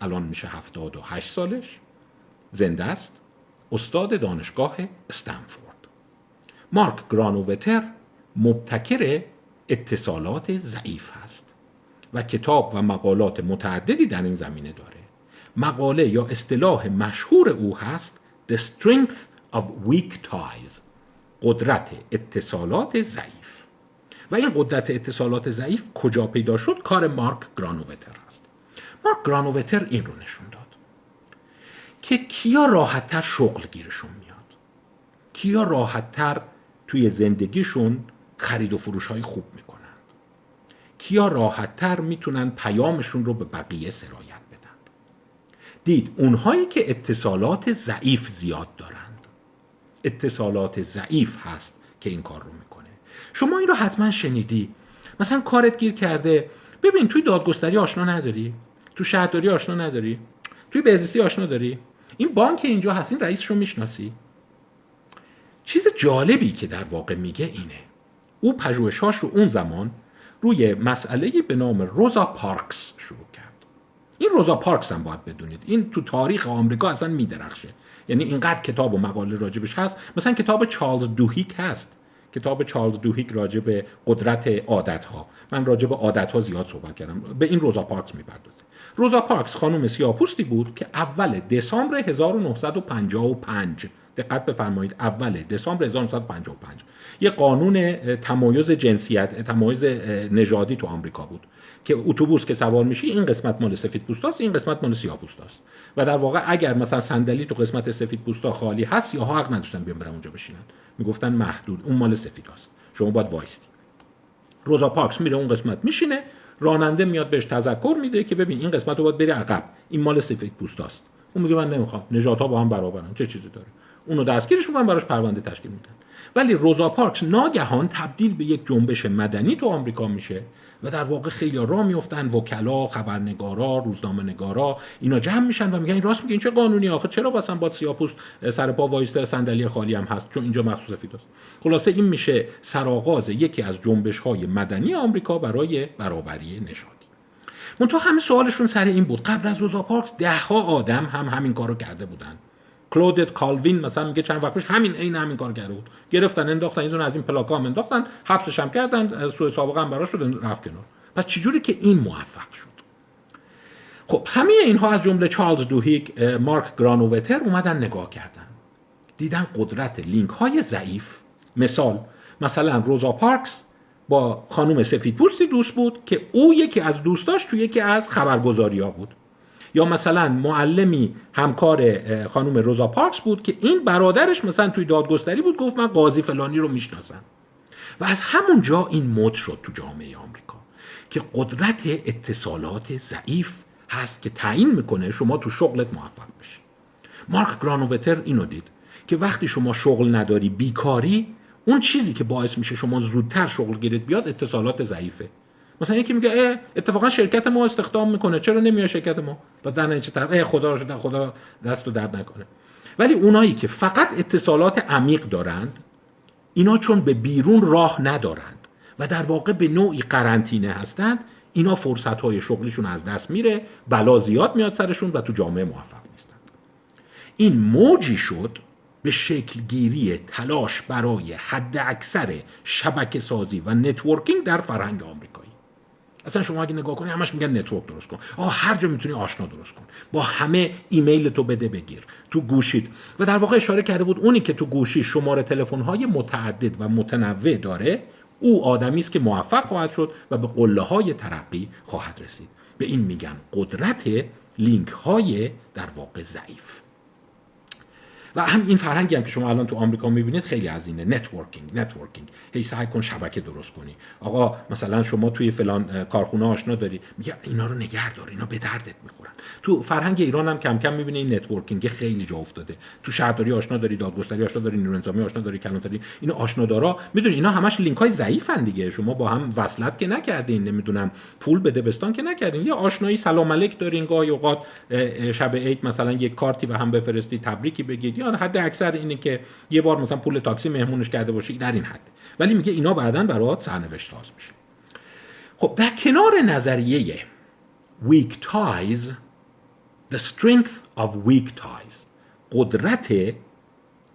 S1: الان میشه 78 سالش. زنده است. استاد دانشگاه استنفورد. مارک گرانووتر مبتکر اتصالات ضعیف هست و کتاب و مقالات متعددی در این زمینه داره. مقاله یا اصطلاح مشهور او هست The Strength of Weak Ties قدرت اتصالات ضعیف. و این قدرت اتصالات ضعیف کجا پیدا شد؟ کار مارک گرانووتر هست مارک گرانووتر این رو نشون داد. که کیا راحتتر شغل گیرشون میاد؟ کیا راحتتر توی زندگیشون خرید و فروش های خوب می‌کنند کیا راحتتر می‌تونن پیامشون رو به بقیه سرایت بدند دید اونهایی که اتصالات ضعیف زیاد دارند. اتصالات ضعیف هست که این کار رو می‌کنه. شما این رو حتما شنیدی. مثلا کارت گیر کرده ببین توی دادگستری آشنا نداری؟ تو شهرداری آشنا نداری؟ توی بهزیستی آشنا داری؟ این بانک اینجا هست این رئیسش رو می‌شناسی؟ چیز جالبی که در واقع میگه اینه. او پژوهشاش رو اون زمان روی مسئله به نام روزا پارکس شروع کرد. این روزا پارکس هم باید بدونید. این تو تاریخ آمریکا اصلا میدرخشه. یعنی اینقدر کتاب و مقاله راجبش هست. مثلا کتاب چارلز دوهیک هست. کتاب چارلز دوهیک راجب قدرت عادت ها من راجب عادت ها زیاد صحبت کردم. به این روزا پارکس می‌پردازه. روزا پارکس خانم سیاپوستی بود که اول دسامبر 1955 دقت بفرمایید. اول دسامبر 1955 یه قانون تمایز جنسیت تمایز نژادی تو آمریکا بود که اتوبوس که سوار میشی این قسمت مال سفید پوستاست این قسمت مال سیاه پوستاست. و در واقع اگر مثلا صندلی تو قسمت سفید پوستا خالی هست یا حق نداشتن بیان برن اونجا بشینن. می‌گفتن محدود. اون مال سفیداست. شما باید وایستی. روزا پارکس میره اون قسمت میشینه راننده میاد بهش تذکر میده که ببین این قسمت رو باید بری عقب. این مال سفید پوستاست. اون میگه من نمی‌خوام. نژادها با هم برابرن. چه چیزی داره؟ اونو دستگیرش می‌کنن براش پرونده تشکیل میدن. ولی روزا پارکس ناگهان تبدیل به یک جنبش مدنی تو آمریکا میشه و در واقع خیلی راه میفتن وکلا خبرنگارا روزنامه نگارا اینا جمع میشن و میگن این راست میگه این چه قانونی آخه؟ چرا مثلا با سیاپوست سر پا وایسته صندلی خالی هم هست؟ چون اینجا مخصوص فیدوس خلاصه این میشه سرآغاز یکی از جنبش های مدنی آمریکا برای برابری نژادی منتها همه سوالشون سر این بود. قبل از روزا پارکس ده ها آدم هم همین کارو کرده بودن. کلودت کالوین مثلا میگه چند وقت پیش همین عین همین کار کرده بود. گرفتن انداختن این از این پلاکا هم انداختن حبسش هم کردن سوء سابقه هم براش شد رفت کنار. پس چجوری که این موفق شد؟ خب همه اینها از جمله چارلز دوهیک مارک گرانووتر اومدن نگاه کردن. دیدن قدرت لینک های ضعیف. مثال مثلا روزا پارکس با خانم سفید پوستی دوست بود که او یکی از دوستاش تو یکی از خبرگزاری بود. یا مثلا معلمی همکار خانم روزا پارکس بود که این برادرش مثلا توی دادگستری بود گفت من قاضی فلانی رو می‌شناسم. و از همون جا این مد شد تو جامعه آمریکا که قدرت اتصالات ضعیف هست که تعیین می‌کنه شما تو شغلت موفق بشی. مارک گرانووتر اینو دید که وقتی شما شغل نداری بیکاری اون چیزی که باعث میشه شما زودتر شغل گیرت بیاد اتصالات ضعیفه. مثلا یکی میگه اتفاقا شرکت ما استخدام می‌کنه. چرا نمیاد شرکت ما؟ و در نتیجه طرف خدا رو خدا دست و درد نکنه. ولی اونایی که فقط اتصالات عمیق دارند اینا چون به بیرون راه ندارند و در واقع به نوعی قرنطینه هستند اینا فرصت های شغلیشون از دست میره بلا زیاد میاد سرشون و تو جامعه موفق نیستند. این موجب شد به شکلگیری تلاش برای حد اکثر شبکه سازی و networking در فرهنگ آمریکایی اصلا شما اگه نگاه کنی همش میگن network درست کن. آه هر جا می‌تونی آشنا درست کن. با همه ایمیل تو بده بگیر. تو گوشید و در واقع اشاره کرده بود اونی که تو گوشی شماره تلفن های متعدد و متنوع داره او آدمی است که موفق خواهد شد و به قله های ترقی خواهد رسید. به این میگن قدرت لینک های در واقع ضعیف. و هم این فرهنگی هم که شما الان تو آمریکا می‌بینید خیلی از اینه. networking networking هی سعی کن شبکه درست کنی. آقا مثلا شما توی فلان کارخونه آشنا داری میگه اینا رو نگه دار اینا به دردت می‌خورن. تو فرهنگ ایران هم کم کم می‌بینی این networking خیلی جا افتاده. تو شهرداری آشنا داری دادگستری آشنا داری نیروی انتظامی آشنا داری کلانتری اینا آشنادارا می‌دونی اینا همش لینک های ضعیفن دیگه. شما با هم وصلت که نکردین نمی‌دونم پول بده بستان که نکردین. یه آشنایی سلام علیک دارین گاهی اوقات شب عید مثلا یک کارتی به هم بفرستی تبریکی بگید یا حد اکثر اینه که یه بار مثلا پول تاکسی مهمونش کرده باشی در این حد. ولی میگه اینا بعدا برات سرنوشت ساز میشه. خب در کنار نظریه weak ties the strength of weak ties قدرت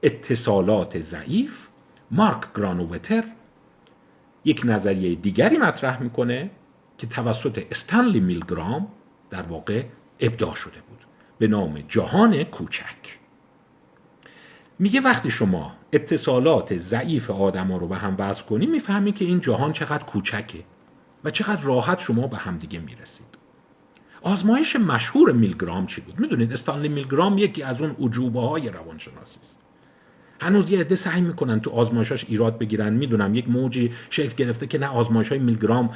S1: اتصالات ضعیف مارک گرانووتر یک نظریه دیگری مطرح می‌کنه که توسط استنلی میلگرام در واقع ابداع شده بود. به نام جهان کوچک. میگه وقتی شما اتصالات ضعیف آدما رو به هم وصل کنی می‌فهمی که این جهان چقدر کوچکه و چقدر راحت شما به هم دیگه می‌رسید. آزمایش مشهور میلگرام چی بود؟ می‌دونید استانلی میلگرام یکی از اون عجوبه های روانشناسی است. هنوز یه عده سعی می‌کنن تو آزمایشاش ایراد بگیرن. می‌دونم یک موجی شکل گرفته که نه آزمایش های میلگرام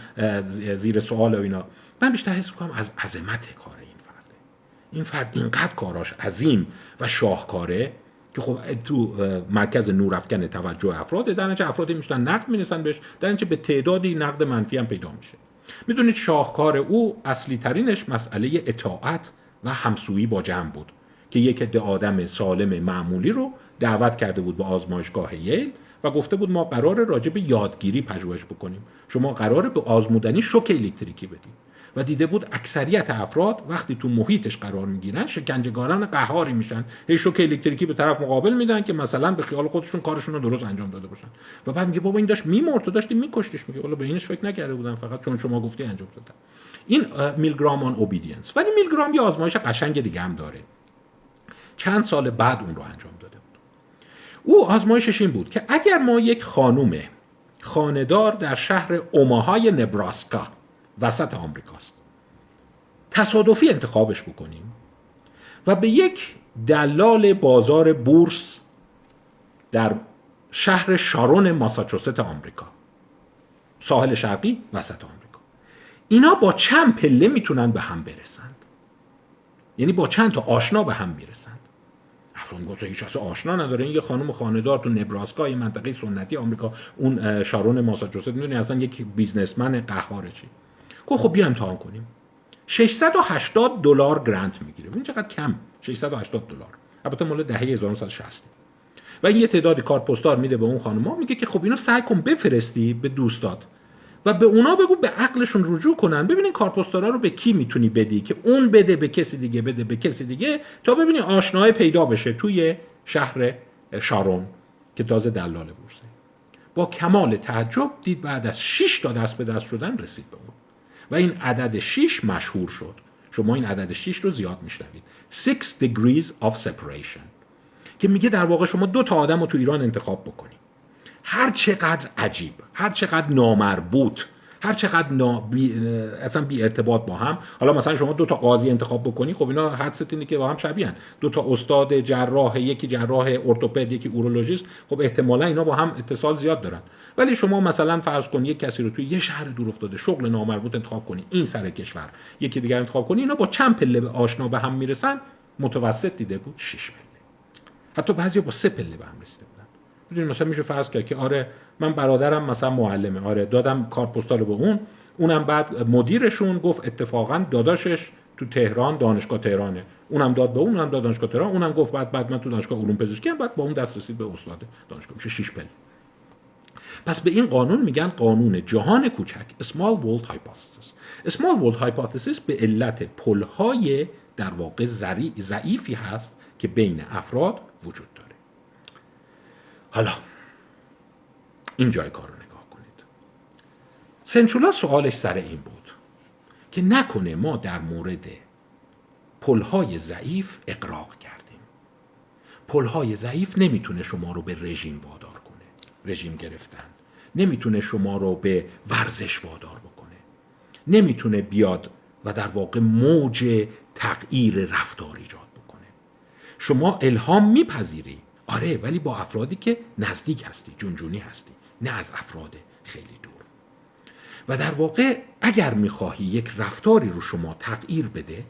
S1: زیر سوال و اینا. من بیشتر حس می‌کنم از عظمت کار این فرده. این فرد اینقدر کاراش عظیم و شاهکاره که خب تو مرکز نورافکن توجه افراد در نتیجه افرادی میشن نقد مینسن بهش در نتیجه به تعدادی نقد منفی هم پیدا میشه. می‌دونید شاهکار او اصلی ترینش مسئله اطاعت و همسویی با جمع بود که یک عده آدم سالم معمولی رو دعوت کرده بود به آزمایشگاه ییل و گفته بود ما قرار راجع به یادگیری پژوهش بکنیم. شما قرار به آزمودنی شوک الکتریکی بدیم و دیده بود اکثریت افراد وقتی تو محیطش قرار می‌گیرن شکنجهگاران قهاری میشن. هی شوک الکتریکی به طرف مقابل میدن که مثلا به خیال خودشون کارشون رو درست انجام داده باشن. و بعد میگه بابا این داشت میمرد تو داشتی میکشتش. میگه والا به اینش فکر نکرده بودن فقط چون شما گفتی انجام دادن این میلگرام آن اوبیدینس ولی میلگرام یه آزمایش قشنگ دیگه هم داره. چند سال بعد اون رو انجام داده بود. او آزمایشش این بود که اگر ما یک خانوم خاندار در شهر اوماهای نبراسکا وسط آمریکاست. تصادفی انتخابش بکنیم و به یک دلال بازار بورس در شهر شارون ماساچوست آمریکا ساحل شرقی وسط آمریکا. اینا با چند پله می‌تونن به هم برسند. یعنی با چند تا آشنا به هم می‌رسند. افراد گفت هیچ آشنا نداره. این یه خانم خانه‌دار تو نبراسکا این منطقه سنتی آمریکا اون شارون ماساچوست می‌دونی اصلا یک بیزنسمن قهاره چی؟ گفت خب بیا امتحان کنیم. 680 دلار گرانت می‌گیره. این چقدر کم. 680 دلار. البته مال دهه 1960 و این یه تعدادی کارت پستال میده به اون خانم‌ها میگه که خب اینا سعی کن بفرستی به دوستات و به اونا بگو به عقلشون رجوع کنن. ببینین کارپستارا رو به کی می‌تونی بدی که اون بده به کسی دیگه بده به کسی دیگه تا ببینی آشنای پیدا بشه توی شهر شارون که تازه دلال بورسه. با کمال تعجب دید بعد از 6 تا دست به دست شدن رسید به و این عدد 6 مشهور شد. شما این عدد 6 رو زیاد میشنوید. 6 degrees of separation. که میگه در واقع شما دو تا آدم رو تو ایران انتخاب بکنید هر چقدر عجیب هر چقدر نامربوط هر چقدر نا... بی... اصلا بی ارتباط با هم حالا مثلا شما دو تا قاضی انتخاب بکنی خب اینا حدست اینه که با هم شبیهن. دو تا استاد جراح یکی جراح ارتوپد یکی اورولوژیست خب احتمالا اینا با هم اتصال زیاد دارن. ولی شما مثلا فرض کن یک کسی رو توی یه شهر دور افتاده شغل نامربوط انتخاب کنی این سر کشور یکی دیگر انتخاب کنی اینا با چند پله به آشنا به هم می‌رسن؟ متوسط دیده بود 6 پله. حتی بعضی با سه پله به هم رسیده. بودن مثلا میشه فرض کرد که آره من برادرم مثلا معلمه. آره دادم کارت پستال به اون. اونم بعد مدیرشون گفت اتفاقا داداشش تو تهران دانشگاه تهرانه. اونم داد به اون اونم داد دانشگاه تهران. اونم گفت بعد بعد من تو دانشگاه علوم پزشکی هم بعد با اون دست رسید به استاد دانشگاه. میشه 6 پله. پس به این قانون میگن قانون جهان کوچک small world hypothesis. small world hypothesis به علت پلهای در واقع ضعیفی هست که بین افراد وجود حالا این جای کار رو نگاه کنید. سنچولا سوالش سر این بود که نکنه ما در مورد پلهای ضعیف اقراق کردیم. پلهای ضعیف نمی‌تونه شما رو به رژیم وادار کنه. رژیم گرفتن. نمی‌تونه شما رو به ورزش وادار بکنه. نمی‌تونه بیاد و در واقع موج تغییر رفتار ایجاد بکنه. شما الهام میپذیری. آره ولی با افرادی که نزدیک هستی جونجونی هستی نه از افراد خیلی دور. و در واقع اگر می‌خواهی یک رفتاری رو شما تغییر بده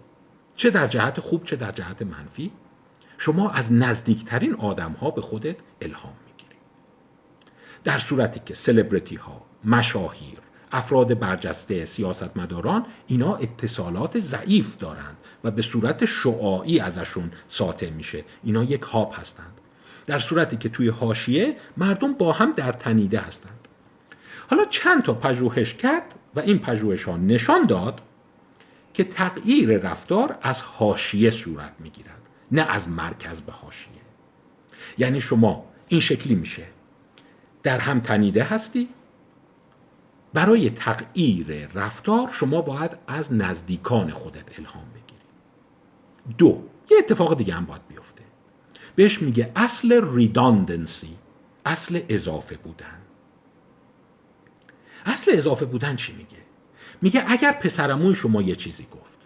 S1: چه در جهت خوب چه در جهت منفی شما از نزدیکترین آدم ها به خودت الهام می‌گیری. در صورتی که سلبریتی ها مشاهیر افراد برجسته سیاستمداران اینا اتصالات ضعیف دارند و به صورت شعاعی ازشون ساطع میشه. اینا یک هاب هستند. در صورتی که توی حاشیه مردم با هم در تنیده هستند. حالا چند تا پژوهش کرد و این پژوهش ها نشان داد که تغییر رفتار از حاشیه صورت می‌گیرد نه از مرکز به حاشیه. یعنی شما این شکلی میشه. در هم تنیده هستی. برای تغییر رفتار شما باید از نزدیکان خودت الهام بگیری. دو یه اتفاق دیگه هم باید بهش میگه اصل ریداندنسی اصل اضافه بودن. اصل اضافه بودن چی میگه؟ میگه اگر پسرموی شما یه چیزی گفت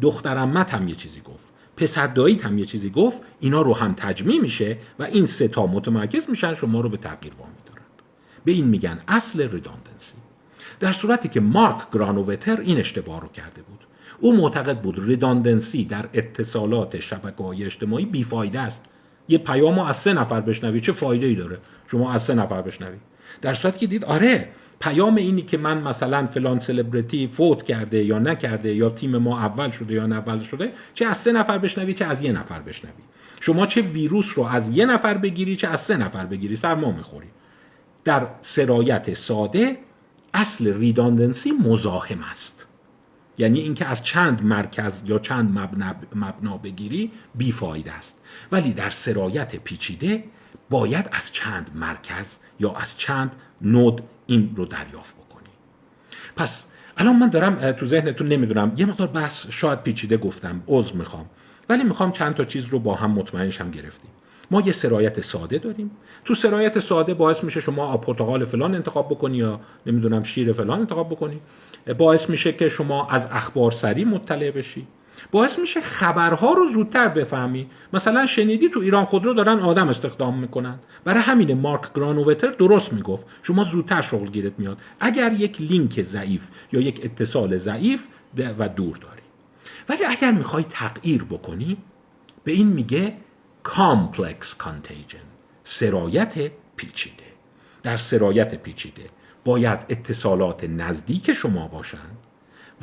S1: دخترمت هم یه چیزی گفت پسر داییت هم یه چیزی گفت اینا رو هم تجمیع میشه و این سه تا متمرکز میشن شما رو به تغییر وامی دارند به این میگن اصل ریداندنسی در صورتی که مارک گرانووتر این اشتباه رو کرده بود. او معتقد بود ریداندنسی در اتصالات شبکه های اجتماعی بیفایده است. یه پیام از سه نفر بشنوی. چه فایده ای داره شما از سه نفر بشنوی؟ در صورتی که دید آره پیام اینی که من مثلا فلان سلبریتی فوت کرده یا نکرده یا تیم ما اول شده یا اول شده چه از سه نفر بشنوی چه از یه نفر بشنوی. شما چه ویروس رو از یه نفر بگیری چه از سه نفر بگیری. سرما می‌خوری. در سرایت ساده اصل ریداندنسی مزاحم است. یعنی اینکه از چند مرکز یا چند مبنا, مبنا بگیری بیفایده است. ولی در سرایت پیچیده باید از چند مرکز یا از چند نود این رو دریافت بکنی. پس الان من دارم تو ذهنتون نمی‌دونم. یه مقدار بحث شاید پیچیده گفتم عذر می‌خوام. ولی می‌خوام چند تا چیز رو با هم مطمئنش هم گرفتیم. ما یه سرایت ساده داریم. تو سرایت ساده باعث میشه شما پرتقال فلان انتخاب بکنی یا نمی‌دونم شیر فلان انتخاب بکنی. باعث میشه که شما از اخبار سری مطلع بشی. باعث میشه خبرها رو زودتر بفهمی. مثلا شنیدی تو ایران خودرو دارن آدم استخدام می‌کنن. برای همین مارک گرانووتر درست می‌گفت. شما زودتر شغل گیرت میاد. اگر یک لینک ضعیف یا یک اتصال ضعیف و دور داری. ولی اگر می‌خوای تغییر بکنی به این میگه complex contagion سرایت پیچیده. در سرایت پیچیده. باید اتصالات نزدیک شما باشند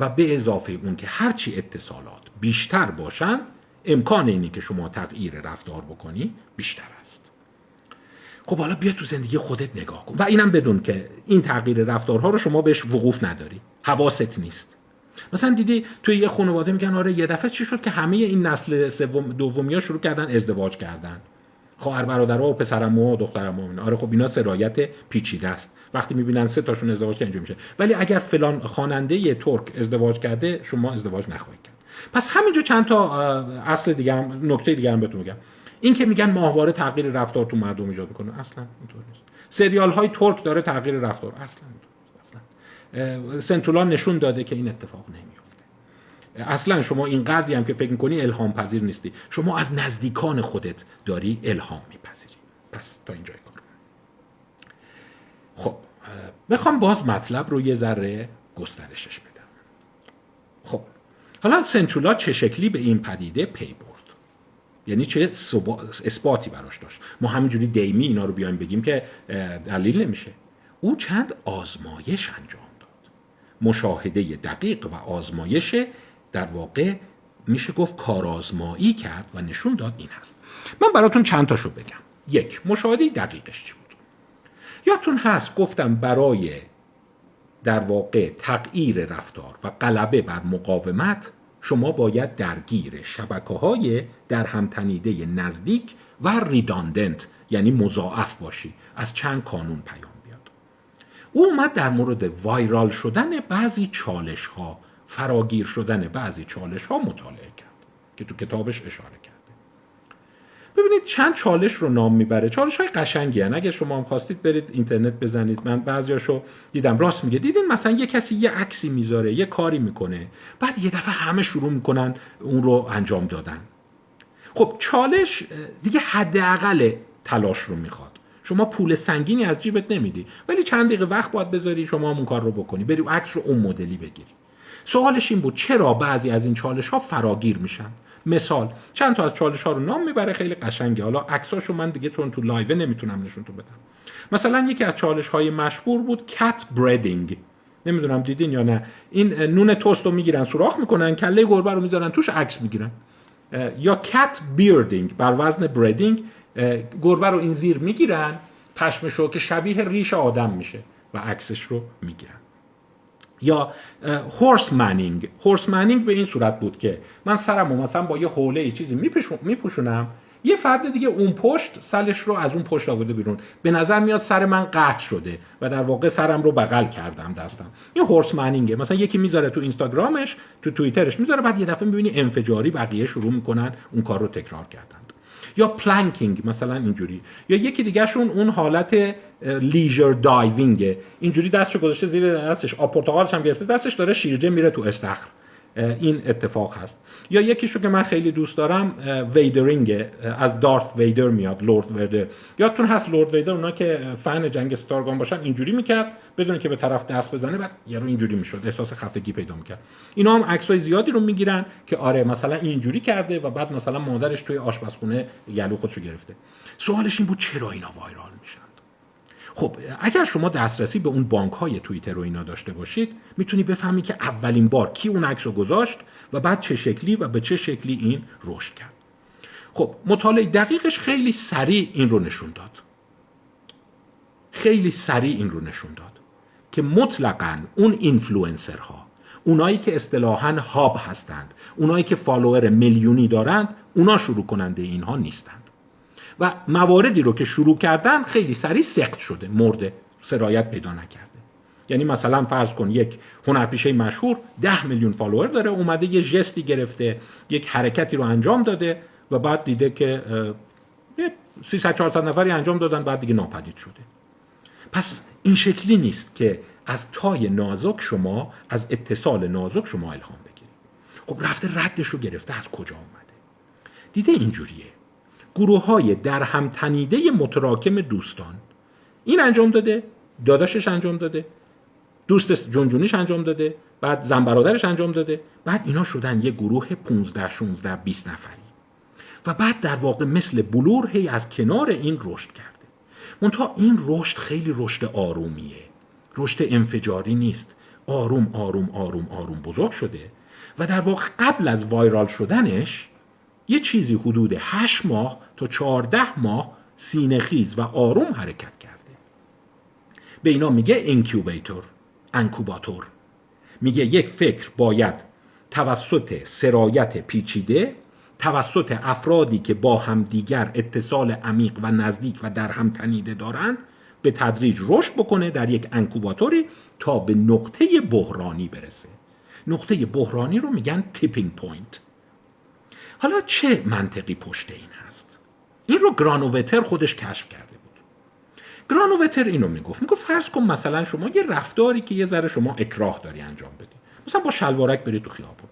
S1: و به اضافه اون که هرچی اتصالات بیشتر باشند امکان اینی که شما تغییر رفتار بکنی بیشتر است. خب حالا بیا تو زندگی خودت نگاه کن. و اینم بدون که این تغییر رفتارها رو شما بهش وقوف نداری. حواست نیست. مثلا دیدی توی یه خانواده میگن آره یه دفعه چی شد که همه این نسل سوم دومی ها شروع کردن ازدواج کردن. خواهر برادرها و پسرمو و دخترمو آره خب اینا سرایت پیچیده است. وقتی می‌بینن سه تاشون ازدواج اینجوری میشه. ولی اگر فلان خواننده ترک ازدواج کرده شما ازدواج نخواهید کرد. پس همینجا چند تا اصل دیگه هم نکته دیگه هم بهتون میگم این که میگن ماهواره تغییر رفتار تو مردم ایجاد می‌کنه اصلا اینطور نیست. سریال های ترک داره تغییر رفتار اصلا اصلا. سنتولان نشون داده که این اتفاق نمیفته اصلا شما این قدری هم که فکر می‌کنی الهام پذیر نیستی. شما از نزدیکان خودت داری الهام میپذیری. پس تا اینجای خب بخوام باز مطلب رو یه ذره گسترشش بدم. خب حالا سنچولا چه شکلی به این پدیده پی برد؟ یعنی چه اثباتی براش داشت؟ ما همینجوری دیمی اینا رو بیایم بگیم که دلیل نمیشه. او چند آزمایش انجام داد. مشاهده دقیق و آزمایش در واقع میشه گفت کارآزمایی کرد و نشون داد این هست. من براتون چند تاشو بگم. یک مشاهده دقیقش چی یادتون هست گفتم برای در واقع تغییر رفتار و غلبه بر مقاومت شما باید درگیر شبکه های در همتنیده نزدیک و ریداندنت یعنی مضاعف باشی از چند کانون پیام بیاد. او اومد در مورد وایرال شدن بعضی چالش ها فراگیر شدن بعضی چالش ها مطالعه کرد که تو کتابش اشاره کرده ببینید چند چالش رو نام می‌بره. چالش های قشنگی هن. اگه شما هم خواستید برید اینترنت بزنید. من بعضیاشو دیدم. راست میگه. دیدین مثلا یه کسی یه عکسی می‌ذاره یه کاری می‌کنه. بعد یه دفعه همه شروع می‌کنن اون رو انجام دادن. خب چالش دیگه حداقل تلاش رو می‌خواد. شما پول سنگینی از جیبت نمیدی. ولی چند دقیقه وقت باید بذاری شما اون کار رو بکنی. بری عکس رو اون مدلی بگیری. سوالش این بود چرا بعضی از این چالش ها فراگیر میشن؟ مثال چند تا از چالش ها رو نام می‌بره خیلی قشنگه. حالا عکساشو من دیگه تون تو live نمی‌تونم نشون تو بدم. مثلا یکی از چالش های مشهور بود cat breading نمی‌دونم دیدین یا نه. این نون توست رو می‌گیرن سوراخ می‌کنن کله گربه رو می‌ذارن توش عکس می‌گیرن. یا cat bearding بر وزن breading گربه رو این زیر می‌گیرن پشمشو که شبیه ریش آدم میشه و عکسش رو می‌گیرن. یا هورس منینگ هورس منینگ به این صورت بود که من سرم مثلا با یه حوله چیزی میپوشونم یه فرد دیگه اون پشت سلش رو از اون پشت آورده بیرون. به نظر میاد سر من قطع شده و در واقع سرم رو بغل کردم دستم. این هورس منینگه مثلا یکی می‌ذاره تو اینستاگرامش تو توییترش می‌ذاره بعد یه دفعه می‌بینی انفجاری بقیه شروع می‌کنن اون کار رو تکرار کردن. یا پلانکینگ مثلا اینجوری. یا یکی دیگهشون اون حالت لیژر دایوینگه اینجوری دستشو گذاشته زیر دستش. آب پرتقالش هم گرفته. دستش داره شیرجه میره تو استخر. این اتفاق هست. یا یکیشو که من خیلی دوست دارم ویدرینگ از دارث ویدر میاد لورد ویدر. یادتون هست لورد ویدر اونا که فن جنگ ستارگان باشن اینجوری می‌کرد بدون که به طرف دست بزنه بعد یه رو اینجوری می‌شد احساس خفگی پیدا می‌کرد. اینا هم عکسای زیادی رو می‌گیرن که آره مثلا اینجوری کرده و بعد مثلا مادرش توی آشپزخونه گلو خودشو گرفته. سوالش این بود چرا اینا viral میشن؟ خب اگر شما دسترسی به اون بانک های توییتر و اینا داشته باشید می‌تونی بفهمی که اولین بار کی اون عکس رو گذاشت و بعد چه شکلی و به چه شکلی این رشد کرد. خب مطالعه دقیقش خیلی سریع این رو نشون داد. خیلی سریع این رو نشون داد که مطلقا اون اینفلوئنسرها اونایی که اصطلاحا hub هستند اونایی که follower میلیونی دارند اونا شروع کننده اینها نیستند و مواردی رو که شروع کردن خیلی سریع سخت شده مرده سرایت پیدا نکرده. یعنی مثلا فرض کن یک هنرپیشه مشهور ده میلیون فالوور داره اومده یه جستی گرفته یک حرکتی رو انجام داده و بعد دیده که 300 400 نفری انجام دادن بعد دیگه ناپدید شده. پس این شکلی نیست که از تای نازک شما از اتصال نازک شما الهام بگیرید. خب رفته ردش رو گرفته از کجا اومده؟ دیده اینجوریه. گروه های در هم تنیده متراکم دوستان. این انجام داده داداشش انجام داده دوست جنجونیش انجام داده بعد زن برادرش انجام داده. بعد اینا شدن یه گروه 15 16 20 نفری. و بعد در واقع مثل بلور هی از کنار این رشد کرده. منتها این رشد خیلی رشد آرومیه. رشد انفجاری نیست. آروم آروم آروم آروم بزرگ شده. و در واقع قبل از viral شدنش یه چیزی حدود 8 ماه تا 14 ماه سینهخیز و آروم حرکت کرده. به اینا میگه incubator انکوباتور میگه یک فکر باید توسط سرایت پیچیده توسط افرادی که با هم دیگر اتصال عمیق و نزدیک و در هم تنیده دارند به تدریج رشد بکنه در یک انکوباتوری تا به نقطه بحرانی برسه. نقطه بحرانی رو میگن tipping point حالا چه منطقی پشت این هست؟ این رو گرانووتر خودش کشف کرده بود. گرانووتر اینو می‌گفت. می‌گفت فرض کن مثلا شما یه رفتاری که یه ذره شما اکراه داری انجام بدی. مثلا با شلوارک برید تو خیابون.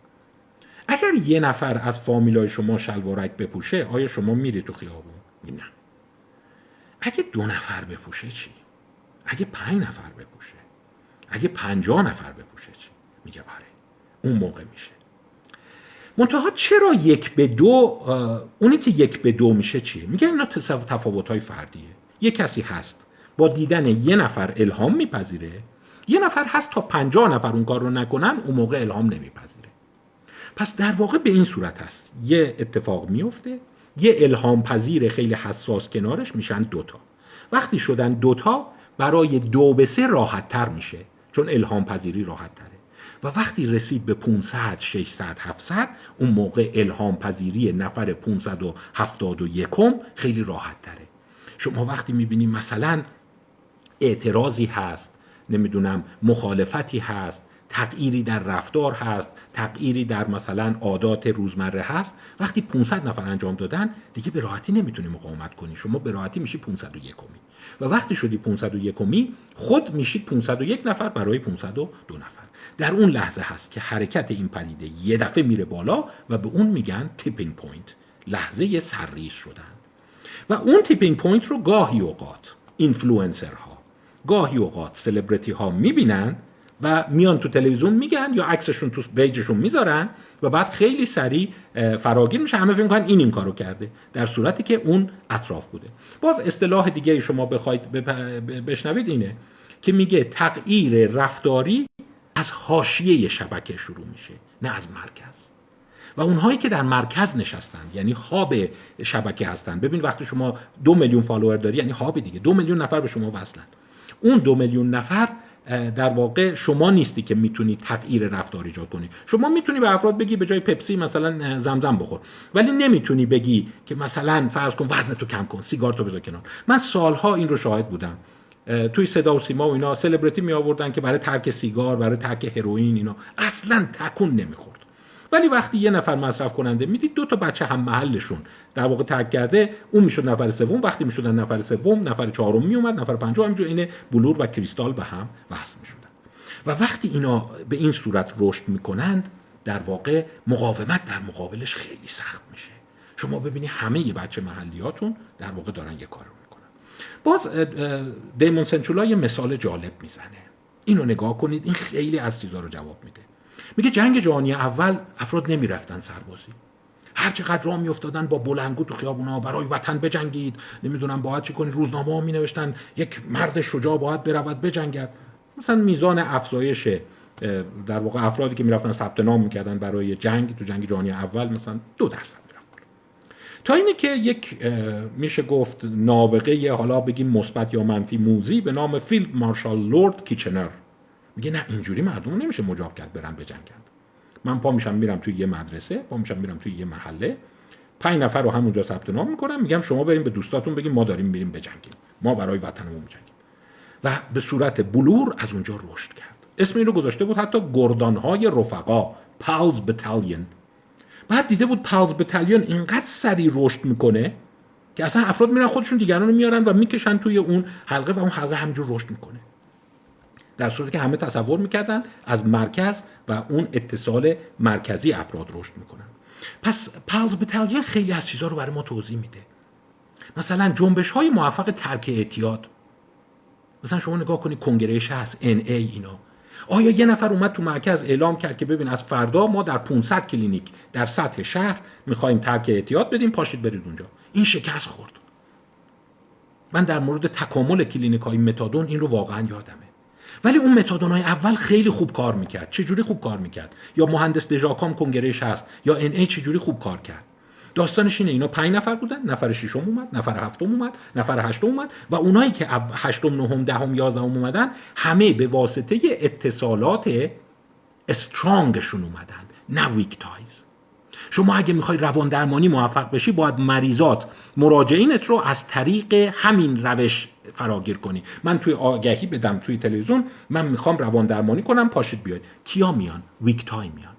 S1: اگر یه نفر از فامیلای شما شلوارک بپوشه آیا شما میری تو خیابون؟ نه. اگه دو نفر بپوشه چی؟ اگه پنج نفر بپوشه. اگه پنجاه نفر بپوشه چی؟ میگه آره. اون موقع میشه. منتها چرا یک به دو اونی که یک به دو میشه چیه میگه اینا تفاوت های فردیه. یه کسی هست با دیدن یه نفر الهام میپذیره یه نفر هست تا پنجاه نفر اون کار رو نکنن اون موقع الهام نمیپذیره. پس در واقع به این صورت هست. یه اتفاق میفته یه الهام پذیر خیلی حساس کنارش میشن دوتا وقتی شدن دوتا برای دو به سه راحت تر میشه چون الهام پذیری راحت تره و وقتی رسید به 500 600 700 اون موقع الهام پذیری نفر 571 خیلی راحت تره. شما وقتی می‌بینید مثلا اعتراضی هست نمی‌دونم مخالفتی هست تغییری در رفتار هست تغییری در مثلا عادات روزمره هست وقتی 500 نفر انجام دادن دیگه به راحتی نمی‌تونی مقاومت کنی. شما به راحتی میشی 501 می و وقتی شدی 501 می خود میشید 501 نفر برای 502 نفر. در اون لحظه هست که حرکت این پدیده یه دفعه میره بالا و به اون میگن tipping point لحظه سرریز شدن. و اون tipping point رو گاهی اوقات اینفلوئنسر ها گاهی اوقات سلبریتی ها می‌بینن و میان تو تلویزیون میگن یا عکسشون تو پیجشون می‌ذارن و بعد خیلی سریع فراگیر میشه. همه فکر می‌کنن این این کارو کرده در صورتی که اون اطراف بوده. باز اصطلاح دیگه شما بخواید بشنوید اینه که میگه تغییر رفتاری از حاشیه شبکه شروع میشه نه از مرکز. و اونهایی که در مرکز نشستند یعنی هاب شبکه هستند ببین وقتی شما دو میلیون فالوور داری یعنی هاب دیگه. دو میلیون نفر به شما وصلن. اون دو میلیون نفر در واقع شما نیستی که می‌تونی تغییر رفتار ایجاد کنی. شما می‌تونی به افراد بگی به جای پپسی مثلا زمزم بخور. ولی نمی‌تونی بگی که مثلا فرض کن وزن تو کم کن سیگار تو بذار کنار. من سالها این رو شاهد بودم. توی صدا و سیما و اینا سلبریتی می آوردن که برای ترک سیگار برای ترک هروئین اینا. اصلا تکون نمی‌خورد. ولی وقتی یه نفر مصرف کننده می‌دید دو تا بچه هم محلشون در واقع ترک کرده اون می‌شد نفر سوم. وقتی می‌شدن نفر سوم نفر چهارم میومد نفر پنجم همینجور این بلور و کریستال به هم وصل می‌شدن. و وقتی اینا به این صورت رشد می‌کنند در واقع مقاومت در مقابلش خیلی سخت میشه. شما ببینی همه بچه محلیاتون در واقع دارن یه کار می‌کنن باز دیمون سنچولا یه مثال جالب می‌زنه. اینو نگاه کنید این خیلی از چیزها رو جواب میده. میگه جنگ جهانی اول افراد نمی‌رفتن سربازی. هر چقدر راه میافتادن با بلنگو تو خیابونا برای وطن بجنگید. نمی‌دونم باید چی کنید روزنامه ها می نوشتن یک مرد شجاع باید برود بجنگد. مثلا میزان افزایش در واقع افرادی که می‌رفتن ثبت نام می‌کردن برای جنگ تو جنگ جهانی اول مثلا دو درصد. تا اینه که یک میشه گفت نابغه حالا بگیم مثبت یا منفی موذی به نام field marshal لورد کیچنر. میگه نه اینجوری مردم نمیشه مجاب کرد برن بجنگند من پا میشم میرم توی یه مدرسه پا میشم میرم توی یه محله. پنج نفر رو همونجا ثبت نام می‌کنم میگم شما بریم به دوستاتون بگیم ما داریم میریم بجنگیم ما برای وطنمون بجنگیم و به صورت بلور از اونجا رشد کرد. اسم این رو گذاشته بود حتی گردانهای رفقا پاوز بتالیون بعد دیده بود پاوز بتالیون اینقدر سریع رشد می‌کنه که اصلا افراد میرن خودشون دیگران رو میارن و می‌کشن توی اون حلقه و اون حلقه همینجور رشد می‌کنه. در صورتی که همه تصور می‌کردن از مرکز و اون اتصال مرکزی افراد رشد می‌کنن. پس پالز بتالیون خیلی از چیزها رو برای ما توضیح میده. مثلا جنبش های موفق ترک اعتیاد. مثلا شما نگاه کنید کنگره شصت NA اینا. آیا یه نفر اومد تو مرکز اعلام کرد که ببین از فردا ما در 500 کلینیک در سطح شهر می‌خوایم ترک اعتیاد بدیم پاشید برید اونجا. این شکست خورد. من در مورد تکامل کلینیک های متادون این رو واقعا یادمه. ولی اون متادونای اول خیلی خوب کار می‌کرد. چجوری خوب کار می‌کرد؟ یا مهندس دژاکام کنگره شصت یا NA چجوری خوب کار کرد؟ داستانش اینه. اینا پنج نفر بودن. نفر ششم اومد نفر هفتم اومد نفر هشتم اومد و اونایی که هشتم نهم دهم یازدهم اومدن همه به واسطه اتصالات strong شون اومدن. نه weak ties شما اگه می‌خوای روان درمانی موفق بشی باید مریضات مراجعینت رو از طریق همین روش فراگیر کنی. من توی آگهی بدم توی تلویزیون من می‌خوام روان درمانی کنم پاشید بیاید. کیا میان؟ weak tie میان.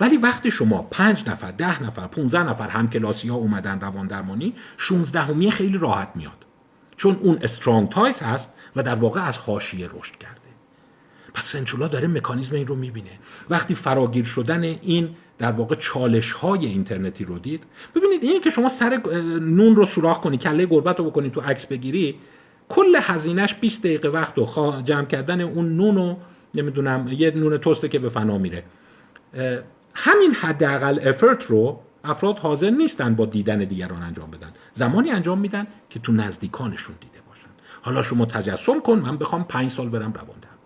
S1: ولی وقتی شما پنج نفر ده نفر 15 نفر هم کلاسی ها اومدن روان درمانی 16 همی خیلی راحت میاد. چون اون استرانگ تایز هست و در واقع از حاشیه رشد کرده. پس سنچولا داره مکانیزم این رو می‌بینه. وقتی فراگیر شدن این در واقع چالش های اینترنتی رو دید ببینید اینی که شما سر نون رو سوراخ کنی کله گربت رو بکنی تو عکس بگیری کل هزینهش 20 دقیقه وقت و جمع کردن اون نون رو نمی‌دونم یه نون توسته که به فنا میره. همین حداقل افرت رو افراد حاضر نیستن با دیدن دیگران انجام بدن. زمانی انجام میدن که تو نزدیکانشون دیده باشن. حالا شما تجسم کن من بخوام پنج سال برم روان درمانی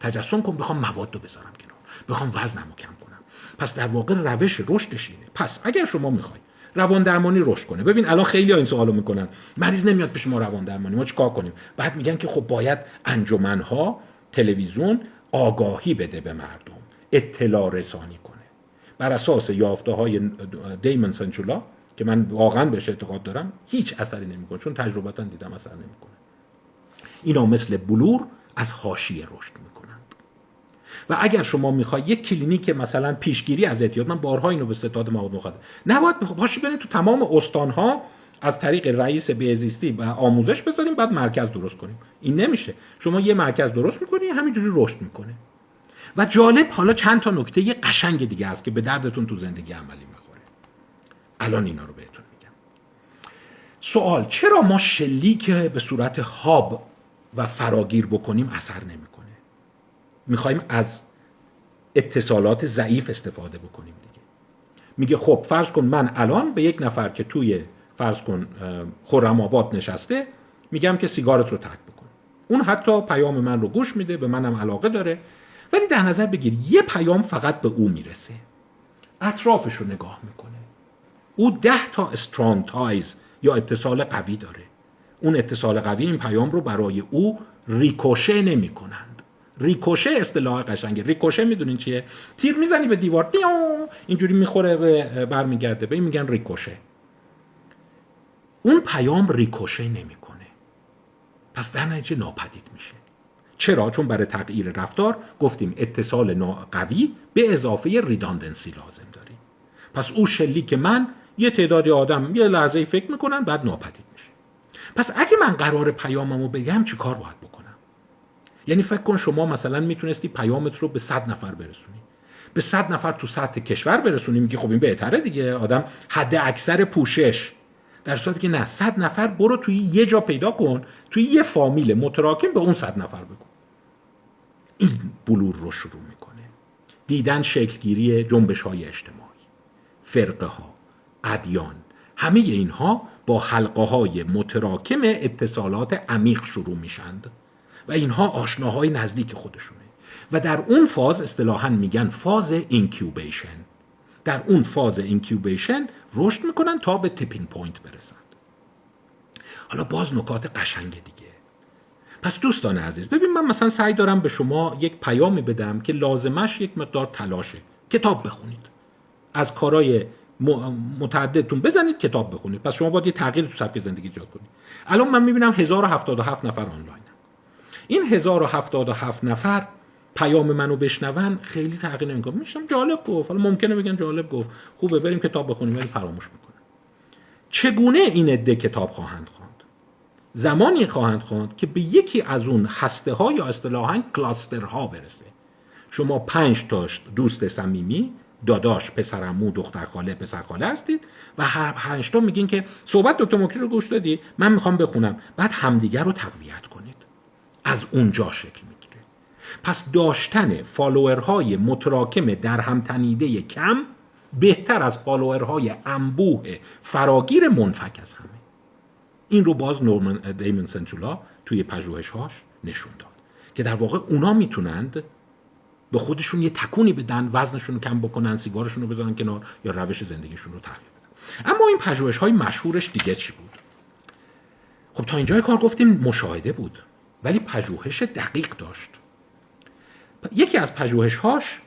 S1: تجسم کن بخوام مواد رو بذارم کنار. بخوام وزنمو کم کنم. پس در واقع روش رشدش اینه. پس اگر شما می‌خواید روان درمانی رشد کنه. ببین الان خیلی این سوالو می‌کنن. مریض نمیاد پیش ما روان درمانی ما چیکار کنیم؟ بعد میگن که خب باید انجمنها تلویزیون آگاهی بده به مردم. اطلاع رسانی کنه. بر اساس یافته های دیمن سنچولا که من واقعا بهش اعتقاد دارم هیچ اثری نمی‌کنه چون تجربتا دیدم اثر نمی‌کنه. اینا مثل بلور از حاشیه رشد می‌کنند.
S2: و اگر شما می‌خوای یک کلینیک مثلا پیشگیری از اعتیاد من بارها اینو به ستاد مواد مخدر نباید پاشی برید تو تمام استانها از طریق رئیس بهزیستی و آموزش بذاریم بعد مرکز درست کنیم. این نمیشه. شما یه مرکز درست می‌کنی همینجوری رشد می‌کنه. و جالب حالا چند تا نکته قشنگ دیگه هست که به دردتون تو زندگی عملی می‌خوره. الان اینا رو بهتون میگم. سوال چرا ما شلیک به صورت هاب و فراگیر بکنیم اثر نمی‌کنه؟ می‌خوایم از اتصالات ضعیف استفاده بکنیم دیگه. میگه خب فرض کن من الان به یک نفر که توی فرض کن خرم آباد نشسته میگم که سیگارت رو ترک بکن. اون حتی پیام من رو گوش میده به منم علاقه داره. ولی در نظر بگیر یه پیام فقط به او می‌رسه. اطرافش رو نگاه می‌کنه. او ده تا strong ties یا اتصال قوی داره. اون اتصال قوی این پیام رو برای او ricochet نمی‌کنند. ricochet اصطلاح قشنگه. ricochet می‌دونین چیه؟ تیر می‌زنی به دیوار دیو! اینجوری می‌خوره برمیگرده. به این میگن ریکوشه. اون پیام ریکوشه نمی‌کنه. پس در نتیجه ناپدید میشه. چرا؟ چون برای تغییر رفتار گفتیم اتصال قوی به اضافه ریداندنسی لازم داریم. پس او شلیک من یه تعدادی آدم یه لحظه فکر می‌کنن بعد ناپدید میشه. پس اگه من قرار پیاممو بگم چی کار باید بکنم؟ یعنی فکر کن شما مثلا می‌تونستی پیامت رو به صد نفر برسونی. به صد نفر تو سطح کشور برسونی. میگی خب این بهتره دیگه. آدم حد اکثر پوشش. در صورتی که نه صد نفر برو توی یه جا پیدا کن توی یه فامیل متراکم به اون صد نفر بگو. این بلور رو شروع می‌کنه. دیدن شکلگیری جنبش های اجتماعی فرقه ها ادیان همه اینها با حلقه های متراکم اتصالات عمیق شروع میشند و اینها آشناهای نزدیک خودشونه و در اون فاز اصطلاحا میگن فاز incubation در اون فاز incubation رشد می‌کنن تا به tipping point برسند. حالا باز نکات قشنگ دیگه. پس دوستان عزیز ببین من مثلا سعی دارم به شما یک پیامی بدم که لازمش یک مقدار تلاشه. کتاب بخونید. از کارهای متعددتون بزنید کتاب بخونید. پس شما باید یه تغییر تو سبک زندگی ایجاد کنید. الان من می‌بینم 1077 نفر آنلاین این 1077 نفر پیام منو بشنون خیلی تغییر نمی‌کنه. میشم جالب گفت. حالا ممکنه بگن جالب گفت. خوبه بریم کتاب بخونیم ولی فراموش می‌کنه چگونه این عده کتاب خواهند زمانی خواهند خواند که به یکی از اون هسته ها یا اصطلاحا کلاستر ها برسه. شما پنج تاش دوست صمیمی داداش پسرمو دختر خاله پسر خاله هستید و هر پنج تا میگین که صحبت دکتر مکری رو گوش دادی من می‌خوام بخونم. بعد همدیگر رو تقویت کنید. از اونجا شکل می‌گیره. پس داشتن فالوورهای متراکم در هم تنیده کم بهتر از فالوورهای انبوه فراگیر منفک از همه. این رو باز نورمن دیمن سنتولا توی پژوهش‌هاش نشون داد که در واقع اونا می‌تونند به خودشون یه تکونی بدن وزنشون رو کم بکنن سیگارشون رو بذارن کنار یا روش زندگیشون رو تغییر بدن. اما این پژوهش های مشهورش دیگه چی بود؟ خب تا اینجای کار گفتیم مشاهده بود ولی پژوهش دقیق داشت. یکی از پژوهش‌هاش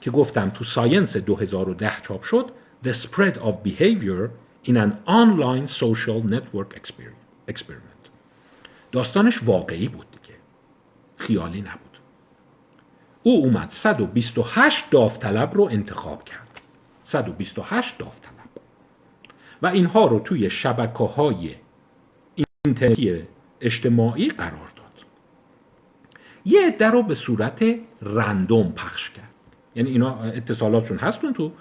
S2: که گفتم تو ساینس 2010 چاپ شد The Spread of Behavior in an Online Social Network Experiment. داستانش واقعی بود دیگه. خیالی نبود. او اومد 128 داوطلب رو انتخاب کرد. 128 داوطلب. و اینها رو توی شبکه های اینترنتی اجتماعی قرار یه عده رو به صورت رندوم پخش کرد. یعنی اینا اتصالاتشون هستون تو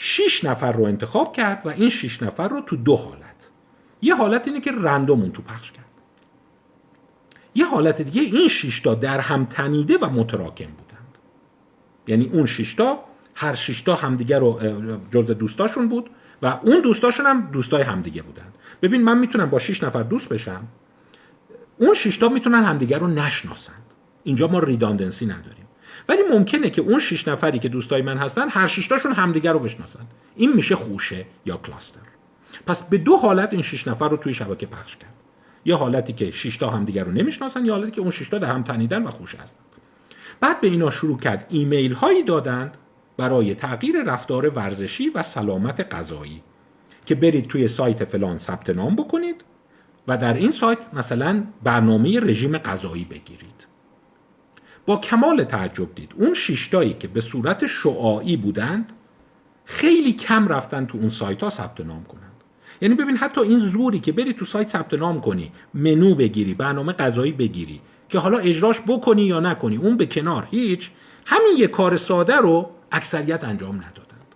S2: شیش نفر رو انتخاب کرد و این شیش نفر رو تو دو حالت. یه حالت اینه که رندوم تو پخش کرد. یه حالت دیگه این شیشتا در هم تنیده و متراکم بودند. یعنی اون شیشتا هر شیشتا همدیگه رو جز دوستاشون بود و اون دوستاشون هم دوستای همدیگه بودن ببین من می‌تونم با شیش نفر دوست بشم اون شیشتا می‌تونن همدیگه رو نشناسند. اینجا ما ریداندنسی نداریم. ولی ممکنه که اون شش نفری که دوستای من هستن هر شش همدیگر رو بشناسن. این میشه خوشه یا کلاستر. پس به دو حالت این شش نفر رو توی شبکه پخش کرد. یه حالتی که شش تا همدیگر رو نمی‌شناسن یا حالتی که اون شش تا هم تنیدن و خوش هستن. بعد به اینا شروع کرد ایمیل هایی دادند برای تغییر رفتار ورزشی و سلامت غذایی که برید توی سایت فلان ثبت نام بکنید و در این سایت مثلا برنامه رژیم غذایی بگیرید. با کمال تعجب دید. اون شیشتایی که به صورت شعاعی بودند خیلی کم رفتن تو اون سایت ها ثبت نام کنند. یعنی ببین حتی این زوری که بری تو سایت ثبت نام کنی منو بگیری برنامه غذایی بگیری که حالا اجراش بکنی یا نکنی اون به کنار هیچ همین یه کار ساده رو اکثریت انجام ندادند.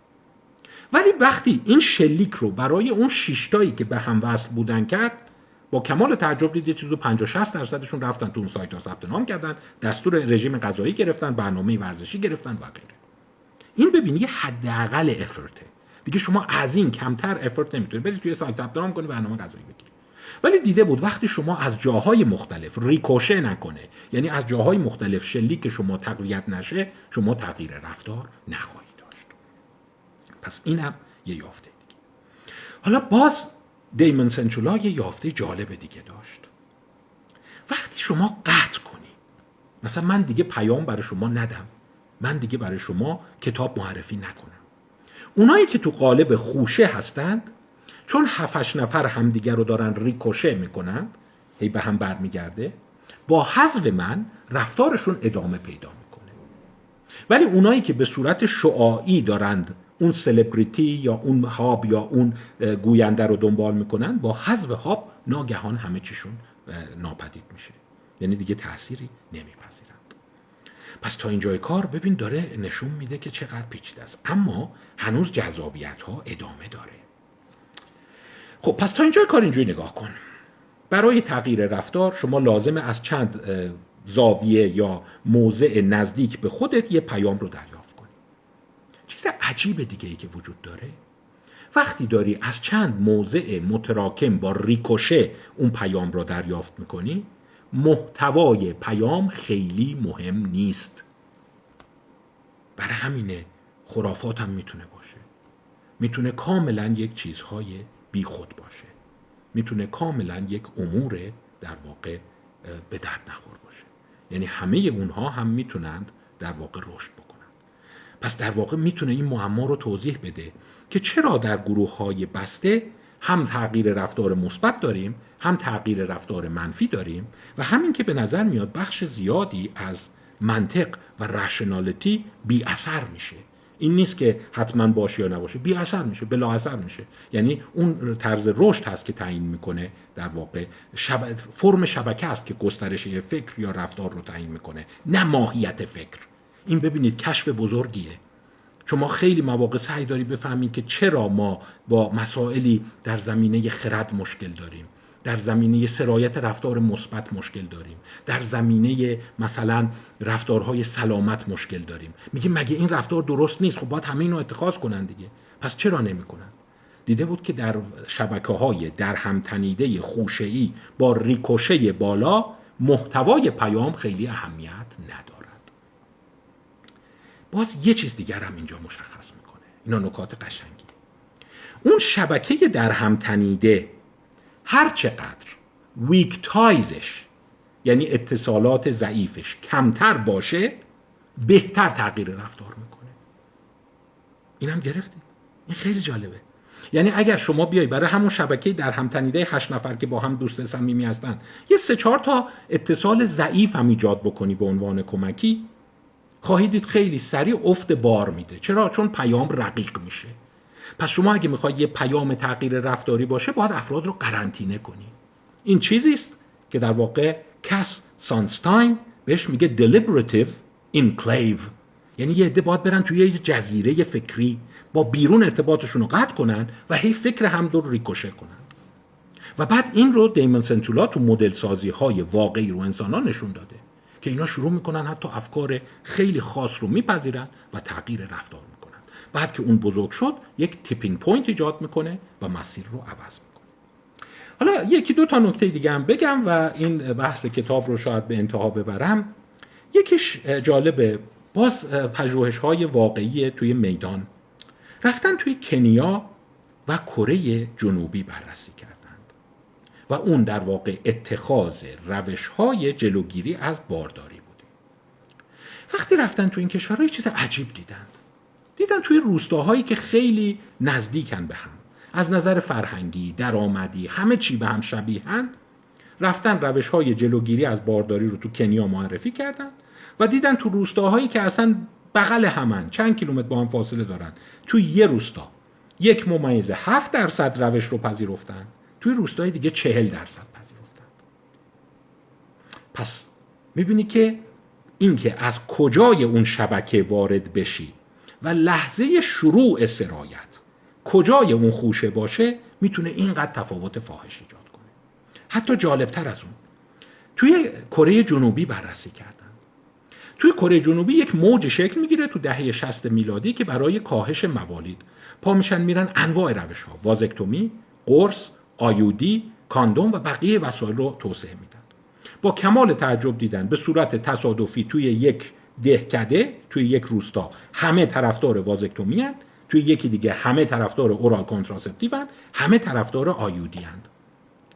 S2: ولی وقتی این شلیک رو برای اون شیشتایی که به هم وصل بودن کرد با کمال تعجب دید یه چیزو 50 60 درصدشون رفتن تو اون سایت ها ثبت نام کردن دستور رژیم غذایی گرفتن برنامه ورزشی گرفتن و غیره. این ببینی یه حداقل افرته دیگه شما از این کمتر افرت نمی‌تونید. برید توی سایت ثبت نام کنید برنامه غذایی بگیرید. ولی دیده بود وقتی شما از جاهای مختلف ریکوشه نکنه یعنی از جاهای مختلف شلیک شما تقویت نشه شما تغییر رفتار نخواهید داشت. پس اینم یه یافته دیگه. حالا باز دیمون سنچولا یه یافته جالب دیگه داشت. وقتی شما قطع کنی مثلا من دیگه پیام برای شما ندم. من دیگه برای شما کتاب معرفی نکنم. اونایی که تو قالب خوشه هستند چون هفتش نفر همدیگر رو دارن ریکوشه می‌کنن هی به هم برمیگرده با حذف من رفتارشون ادامه پیدا می‌کنه. ولی اونایی که به صورت شعاعی دارند اون سلبریتی یا اون هاب یا اون گوینده رو دنبال می‌کنن با حذف هاب ناگهان همه چیشون ناپدید میشه. یعنی دیگه تأثیری نمیپذیرند. پس تا اینجای کار ببین داره نشون میده که چقدر پیچیده است. اما هنوز جذابیت ها ادامه داره. خب پس تا اینجای کار اینجوری نگاه کن. برای تغییر رفتار شما لازمه از چند زاویه یا موضع نزدیک به خودت یه پیام رو دریافت. چیز عجیب دیگه ای که وجود داره. وقتی داری از چند موضع متراکم با ریکوشه اون پیام رو دریافت می‌کنی محتوای پیام خیلی مهم نیست. برای همینه خرافات هم می‌تونه باشه. می‌تونه کاملا یک چیزهای بی خود باشه. می‌تونه کاملا یک امور در واقع به درد نخور باشه. یعنی همه اونها هم می‌تونند در واقع رشد بکنند پس در واقع می‌تونه این معما رو توضیح بده که چرا در گروه های بسته هم تغییر رفتار مثبت داریم هم تغییر رفتار منفی داریم و همین که به نظر میاد بخش زیادی از منطق و رشنالیتی بی اثر میشه. این نیست که حتما باشه یا نباشه بی اثر میشه بلا اثر میشه. یعنی اون طرز رشد هست که تعیین می‌کنه در واقع. شب... فرم شبکه است که گسترش فکر یا رفتار رو تعیین می‌کنه نه ماهیت فکر. این ببینید کشف بزرگیه. شما خیلی مواقع سعی داری بفهمید که چرا ما با مسائلی در زمینه خرد مشکل داریم. در زمینه سرایت رفتار مثبت مشکل داریم. در زمینه مثلا رفتارهای سلامت مشکل داریم. میگه مگه این رفتار درست نیست؟ خب باید همه اینو اتخاذ کنن دیگه. پس چرا نمی‌کنن؟ دیده بود که در شبکه های در همتنیده خوشه ای با ریکوشه بالا محتوای پیام خیلی اهمیت ندارد. باز یه چیز دیگر هم اینجا مشخص می‌کنه. اینا نکات قشنگی. اون شبکه در همتنیده هر چقدر ویک تایزش یعنی اتصالات ضعیفش کمتر باشه بهتر تغییر رفتار می‌کنه. اینم گرفتید این خیلی جالبه. یعنی اگر شما بیای برای همون شبکه در همتنیده هشت نفر که با هم دوست صمیمی هستن یه سه چهار تا اتصال ضعیف هم ایجاد بکنی به عنوان کمکی خواهید دید خیلی سریع افت بار میده. چرا؟ چون پیام رقیق میشه. پس شما اگه می‌خواید یه پیام تغییر رفتاری باشه باید افراد رو قرنطینه کنی. این چیزی است که در واقع کس سانستاین بهش میگه deliberative enclave. یعنی یه عده باید برن توی یه جزیره فکری با بیرون ارتباطشون رو قطع کنن و هی فکر هم رو ریکوشه کنن. و بعد این رو دیمون سنتولا تو مدل سازی های واقعی رو انسان نشون داده. که اینا شروع می‌کنن حتی افکار خیلی خاص رو میپذیرن و تغییر رفتار بعد که اون بزرگ شد یک tipping point ایجاد می‌کنه و مسیر رو عوض می‌کنه. حالا یکی دو تا نکته دیگه هم بگم و این بحث کتاب رو شاید به انتها ببرم. یکیش جالبه باز پژوهش های واقعی توی میدان. رفتن توی کنیا و کره جنوبی بررسی کردند و اون در واقع اتخاذ روش های جلوگیری از بارداری بوده. وقتی رفتن تو این کشورها چیز عجیب دیدند دیدن توی روستاهایی که خیلی نزدیکن به هم. از نظر فرهنگی درآمدی همه چی به هم شبیهن رفتن روش های جلوگیری از بارداری رو تو کنیا معرفی کردن و دیدن تو روستاهایی که اصلا بغل همن. چند کیلومتر با هم فاصله دارن. تو یه روستا. یک ممیز هفت درصد روش رو پذیرفتن. توی روستای دیگه چهل درصد پذیرفتن پس می‌بینی که اینکه از کجای اون شبکه وارد بشی و لحظه شروع سرایت کجای اون خوشه باشه می‌تونه اینقدر تفاوت فاحش ایجاد کنه. حتی جالبتر از اون توی کره جنوبی بررسی کردن توی کره جنوبی یک موج شکل می‌گیره تو دهه 60 میلادی که برای کاهش موالید پا میشن میرن انواع روش ها وازکتومی قرص آیودی کاندوم و بقیه وسایل رو توسعه میدن با کمال تعجب دیدن به صورت تصادفی توی یک دهکده توی یک روستا همه طرفدار وازکتومی توی یکی دیگه همه طرفدار اورال کنتراسپتیو همه طرفدار آیودی هند.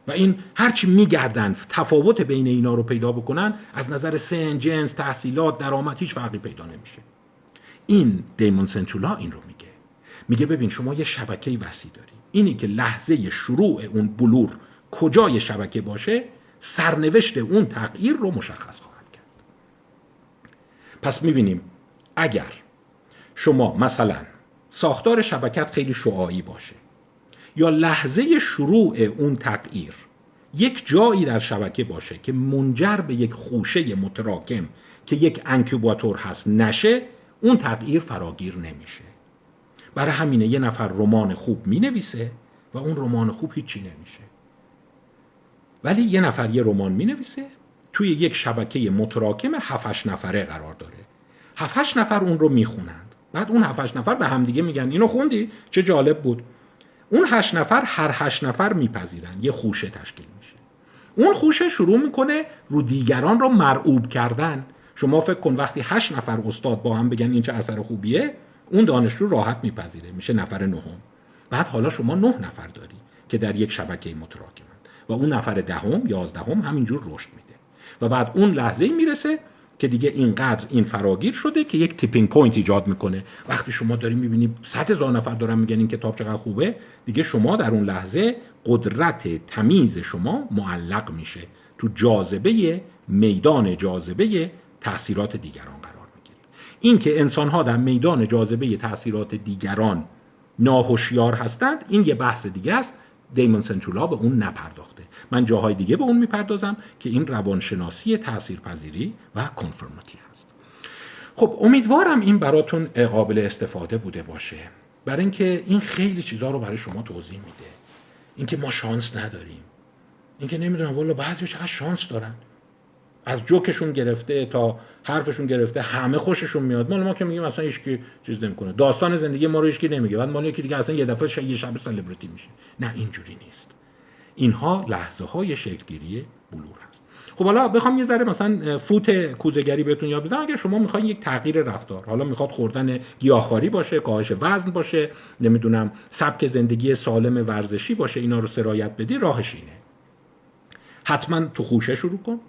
S2: و این هرچی میگردن تفاوت بین اینا رو پیدا بکنن از نظر سن جنس تحصیلات درآمد هیچ فرقی پیدا نمیشه. این دیمون سنچولا این رو میگه. میگه ببین شما یه شبکه وسیع داری. اینی که لحظه شروع اون بلور کجای شبکه باشه سرنوشت اون تغییر رو مشخص خواهد کرد. پس می‌بینیم اگر شما مثلا ساختار شبکت خیلی شعاعی باشه یا لحظه شروع اون تغییر یک جایی در شبکه باشه که منجر به یک خوشه متراکم که یک انکوباتور هست نشه اون تغییر فراگیر نمیشه. برای همینه یه نفر رمان خوب می نویسه و اون رمان خوب هیچی نمیشه. ولی یه نفر یه رمان می نویسه توی یک شبکه متراکم 7 نفره قرار داره. 7 نفر اون رو می‌خونند. بعد اون 7 نفر به همدیگه میگن اینو خوندی؟ چه جالب بود. اون هشت نفر هر هشت نفر میپذیرن. یه خوشه تشکیل میشه. اون خوشه شروع می‌کنه رو دیگران رو مرعوب کردن. شما فکر کن وقتی هشت نفر استاد با هم بگن این چه اثر خوبیه اون دانشجو راحت میپذیره میشه نفر نهم. بعد حالا شما نه نفر داری که در یک شبکه متراکمند و اون نفر دهم یازدهم همینجور رشد میده. و بعد اون لحظه می‌رسه که دیگه اینقدر این فراگیر شده که یک tipping point ایجاد می‌کنه. وقتی شما داری می‌بینی صد هزار نفر دارن میگن این کتاب چقدر خوبه دیگه شما در اون لحظه قدرت تمیز شما معلق میشه تو جاذبه میدان جاذبه تاثیرات دیگران قرار می‌گیرید این که انسان ها در میدان جاذبه تاثیرات دیگران ناهوشیار هستند این یه بحث دیگه است. دیمون سنچولا به اون نپرداخته. من جاهای دیگه به اون می‌پردازم که این روانشناسی تاثیرپذیری و کنفرماتی هست. خب امیدوارم این براتون قابل استفاده بوده باشه. برای اینکه این خیلی چیزها رو برای شما توضیح میده. اینکه ما شانس نداریم. اینکه نمی‌دونم والا بعضی چقدر شانس دارن. از جوکشون گرفته تا حرفشون گرفته همه خوششون میاد. مال ما که میگیم اصلا هیچ چیز نمی‌کنه. داستان زندگی ما رو هیچ نمیگه. بعد مال یکی دیگه اصلا یه دفعه یه شب سلبریتی میشه. نه اینجوری نیست. اینها لحظه های شکلگیری بلور هست. خب حالا بخوام یه ذره مثلا فوت کوزگری بهتون یاد بدم. اگر شما می‌خواین یک تغییر رفتار حالا می‌خواد خوردن گیاهخواری باشه کاهش وزن باشه نمی‌دونم سبک زندگی سالم ورزشی باشه اینا رو سرایت بدی راهش اینه. حتما تو خوشه شروع کن.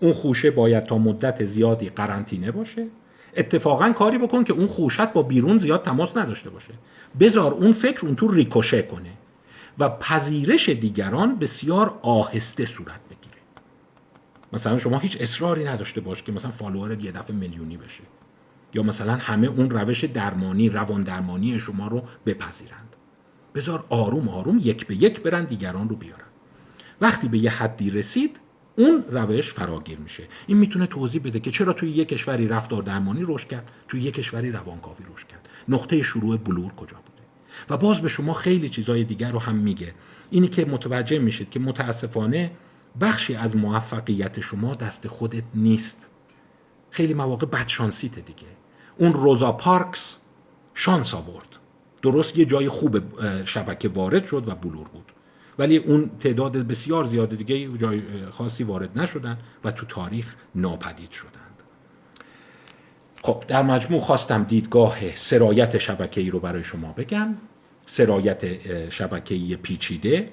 S2: اون خوشه باید تا مدت زیادی قرنطینه باشه. اتفاقا کاری بکن که اون خوشت با بیرون زیاد تماس نداشته باشه. بذار اون فکر اون تو ریکوشه کنه و پذیرش دیگران بسیار آهسته صورت بگیره. مثلا شما هیچ اصراری نداشته باش که مثلا فالوور یه دفعه میلیونی بشه. یا مثلا همه اون روش درمانی روان درمانی شما رو بپذیرند. بذار آروم آروم یک به یک برن دیگران رو بیارن. وقتی به یه حدی رسید اون روش فراگیر میشه. این می‌تونه توضیح بده که چرا توی یک کشوری رفتار درمانی رشد کرد توی یک کشوری روانکاوی رشد کرد. نقطه شروع بلور کجا بوده؟ و باز به شما خیلی چیزهای دیگر رو هم میگه. اینی که متوجه میشید که متاسفانه بخشی از موفقیت شما دست خودت نیست. خیلی مواقع بدشانسیته دیگه. اون روزا پارکس شانس آورد. درست یه جای خوب شبکه وارد شد و بلور بود. ولی اون تعداد بسیار زیاد دیگه جای خاصی وارد نشدن و تو تاریخ ناپدید شدند. خب در مجموع خواستم دیدگاه سرایت شبکه ای رو برای شما بگم. سرایت شبکه‌ای پیچیده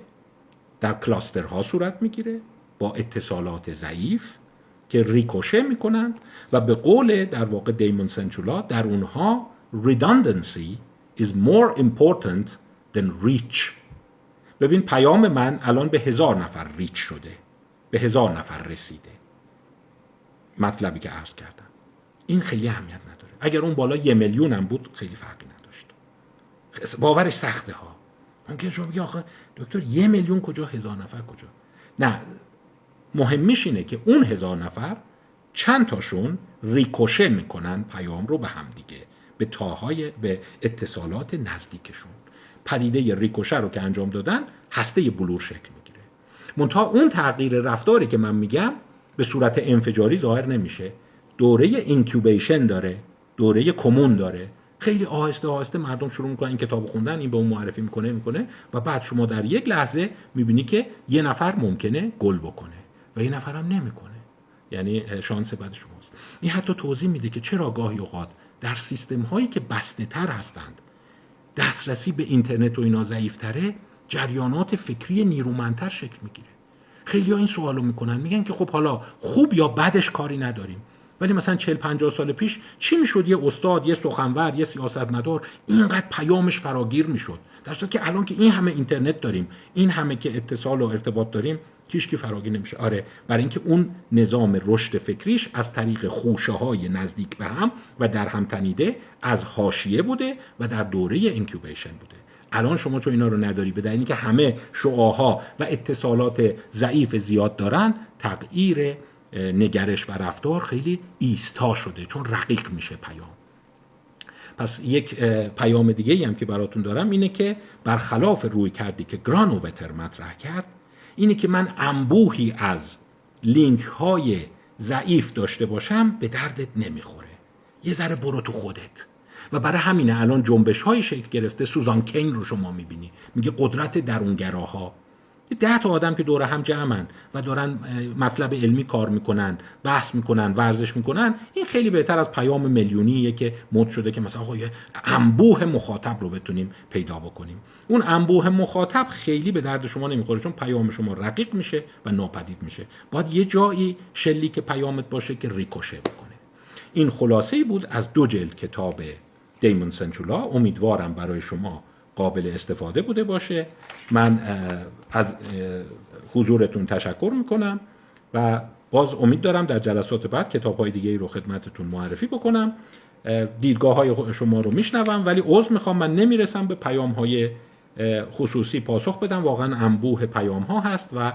S2: در کلاسترها صورت می‌گیره با اتصالات ضعیف که ریکوشه می‌کنند و به قول در واقع دیمون سنچولا در اونها redundancy is more important than reach ببین پیام من الان به هزار نفر ریچ شده. به هزار نفر رسیده. مطلبی که عرض کردم. این خیلی اهمیت نداره. اگر اون بالا یه میلیون هم بود خیلی فرقی نداشت. باورش سخته ها. ممکن شما بگی آخه دکتر یه میلیون کجا هزار نفر کجا؟ نه مهمیش اینه که اون هزار نفر چند تاشون ریکوشه می‌کنن پیام رو به هم دیگه به تاهای به اتصالات نزدیکشون. پدیده ریکوشه رو که انجام دادن هسته بلور شکل می‌گیره. منتها اون تغییر رفتاری که من میگم به صورت انفجاری ظاهر نمیشه. دوره اینکیوبیشن داره دوره کمون داره. خیلی آهسته آهسته مردم شروع می‌کنن این کتاب خوندن این به اون معرفی می‌کنه می‌کنه و بعد شما در یک لحظه می‌بینی که یه نفر ممکنه گل بکنه و یه نفر هم نمی‌کنه. یعنی شانس بعد شماست. این حتی توضیح میده که چرا گاهی اوقات در سیستم هایی که بسته تر هستند دسترسی به اینترنت و اینا ضعیفتره جریانات فکری نیرومندتر شکل می‌گیره. خیلی ها این سوالو می‌کنن میگن که خب حالا خوب یا بدش کاری نداریم. ولی مثلا 40 50 سال پیش چی می‌شد؟ یه استاد یه سخنور یه سیاستمدار اینقدر پیامش فراگیر می‌شد. در صورتی که الان که این همه اینترنت داریم این همه که اتصال و ارتباط داریم هیچ کی فراگیر نمیشه. آره برای اینکه اون نظام رشد فکریش از طریق خوشه های نزدیک به هم و در هم تنیده از حاشیه بوده و در دوره اینکیوبیشن بوده. الان شما چون اینا رو نداری به دلیلی که همه شعاها و اتصالات ضعیف زیاد دارن تغییر نگرش و رفتار خیلی ایستا شده چون رقیق میشه پیام. پس یک پیام دیگه هم که براتون دارم اینه که برخلاف روی کردی که گرانووتر مطرح کرد اینه که من انبوهی از لینک های ضعیف داشته باشم به دردت نمی‌خوره. یه ذره برو تو خودت. و برای همینه الان جنبش های شکل گرفته سوزان کین رو شما می‌بینی. میگه قدرت درونگراها. ده تا آدم که دور هم جمعن و دارن مطلب علمی کار می‌کنن بحث می‌کنن ورزش می‌کنن این خیلی بهتر از پیام میلیونیه که مد شده که مثلا یه انبوه مخاطب رو بتونیم پیدا بکنیم. اون انبوه مخاطب خیلی به درد شما نمی‌خوره چون پیام شما رقیق میشه و ناپدید میشه. باید یه جایی شلیک پیامت باشه که ریکوشه بکنه. این خلاصه بود از دو جلد کتاب دیمون سنچولا. امیدوارم برای شما قابل استفاده بوده باشه. من از حضورتون تشکر می‌کنم و باز امید دارم در جلسات بعد کتاب های دیگه ای رو خدمتتون معرفی بکنم. دیدگاه های شما رو میشنوم ولی عضو می‌خوام من نمی‌رسم به پیام های خصوصی پاسخ بدم. واقعا انبوه پیام ها هست و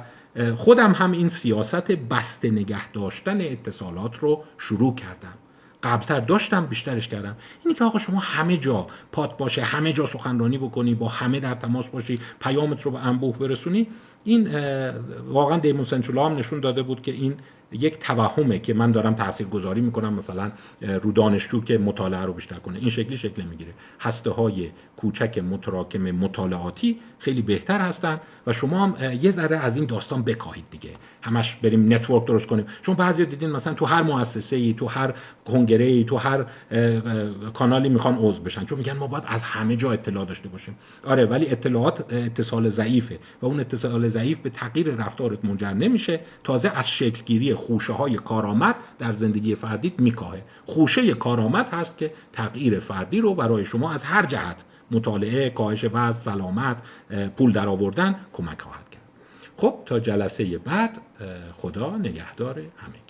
S2: خودم هم این سیاست بسته نگه داشتن اتصالات رو شروع کردم. قبلتر داشتم بیشترش کردم. اینی که آقا شما همه جا پات باشه همه جا سخنرانی بکنی با همه در تماس باشی پیامت رو به انبوه برسونی این واقعا دیمون سنچولا هم نشون داده بود که این یک توهمه که من دارم تاثیرگذاری می‌کنم مثلا رو دانشجو که مطالعه رو بیشتر کنه. این شکلی شکل می‌گیره هسته های کوچک متراکم مطالعاتی خیلی بهتر هستن و شما هم یه ذره از این داستان بکاهید دیگه. همش بریم network درست کنیم. چون بعضی دیدین مثلا تو هر مؤسسه ای تو هر کنگره ای تو هر کانالی می‌خوان عضو بشن. چون میگن ما باید از همه جا اطلاع داشته باشیم. آره ولی اطلاعات اتصال ضعیفه و اون اتصال ضعیف به تغییر رفتارت منجر نمیشه. تازه از شکلگیری خوشه های کارآمد در زندگی فردیت میکاهه. خوشه کارآمد هست که تغییر فردی رو برای شما از هر جهت مطالعه کاهش وزن سلامت پول درآوردن کمک خواهد کرد. خب تا جلسه بعد خدا نگهدار همه.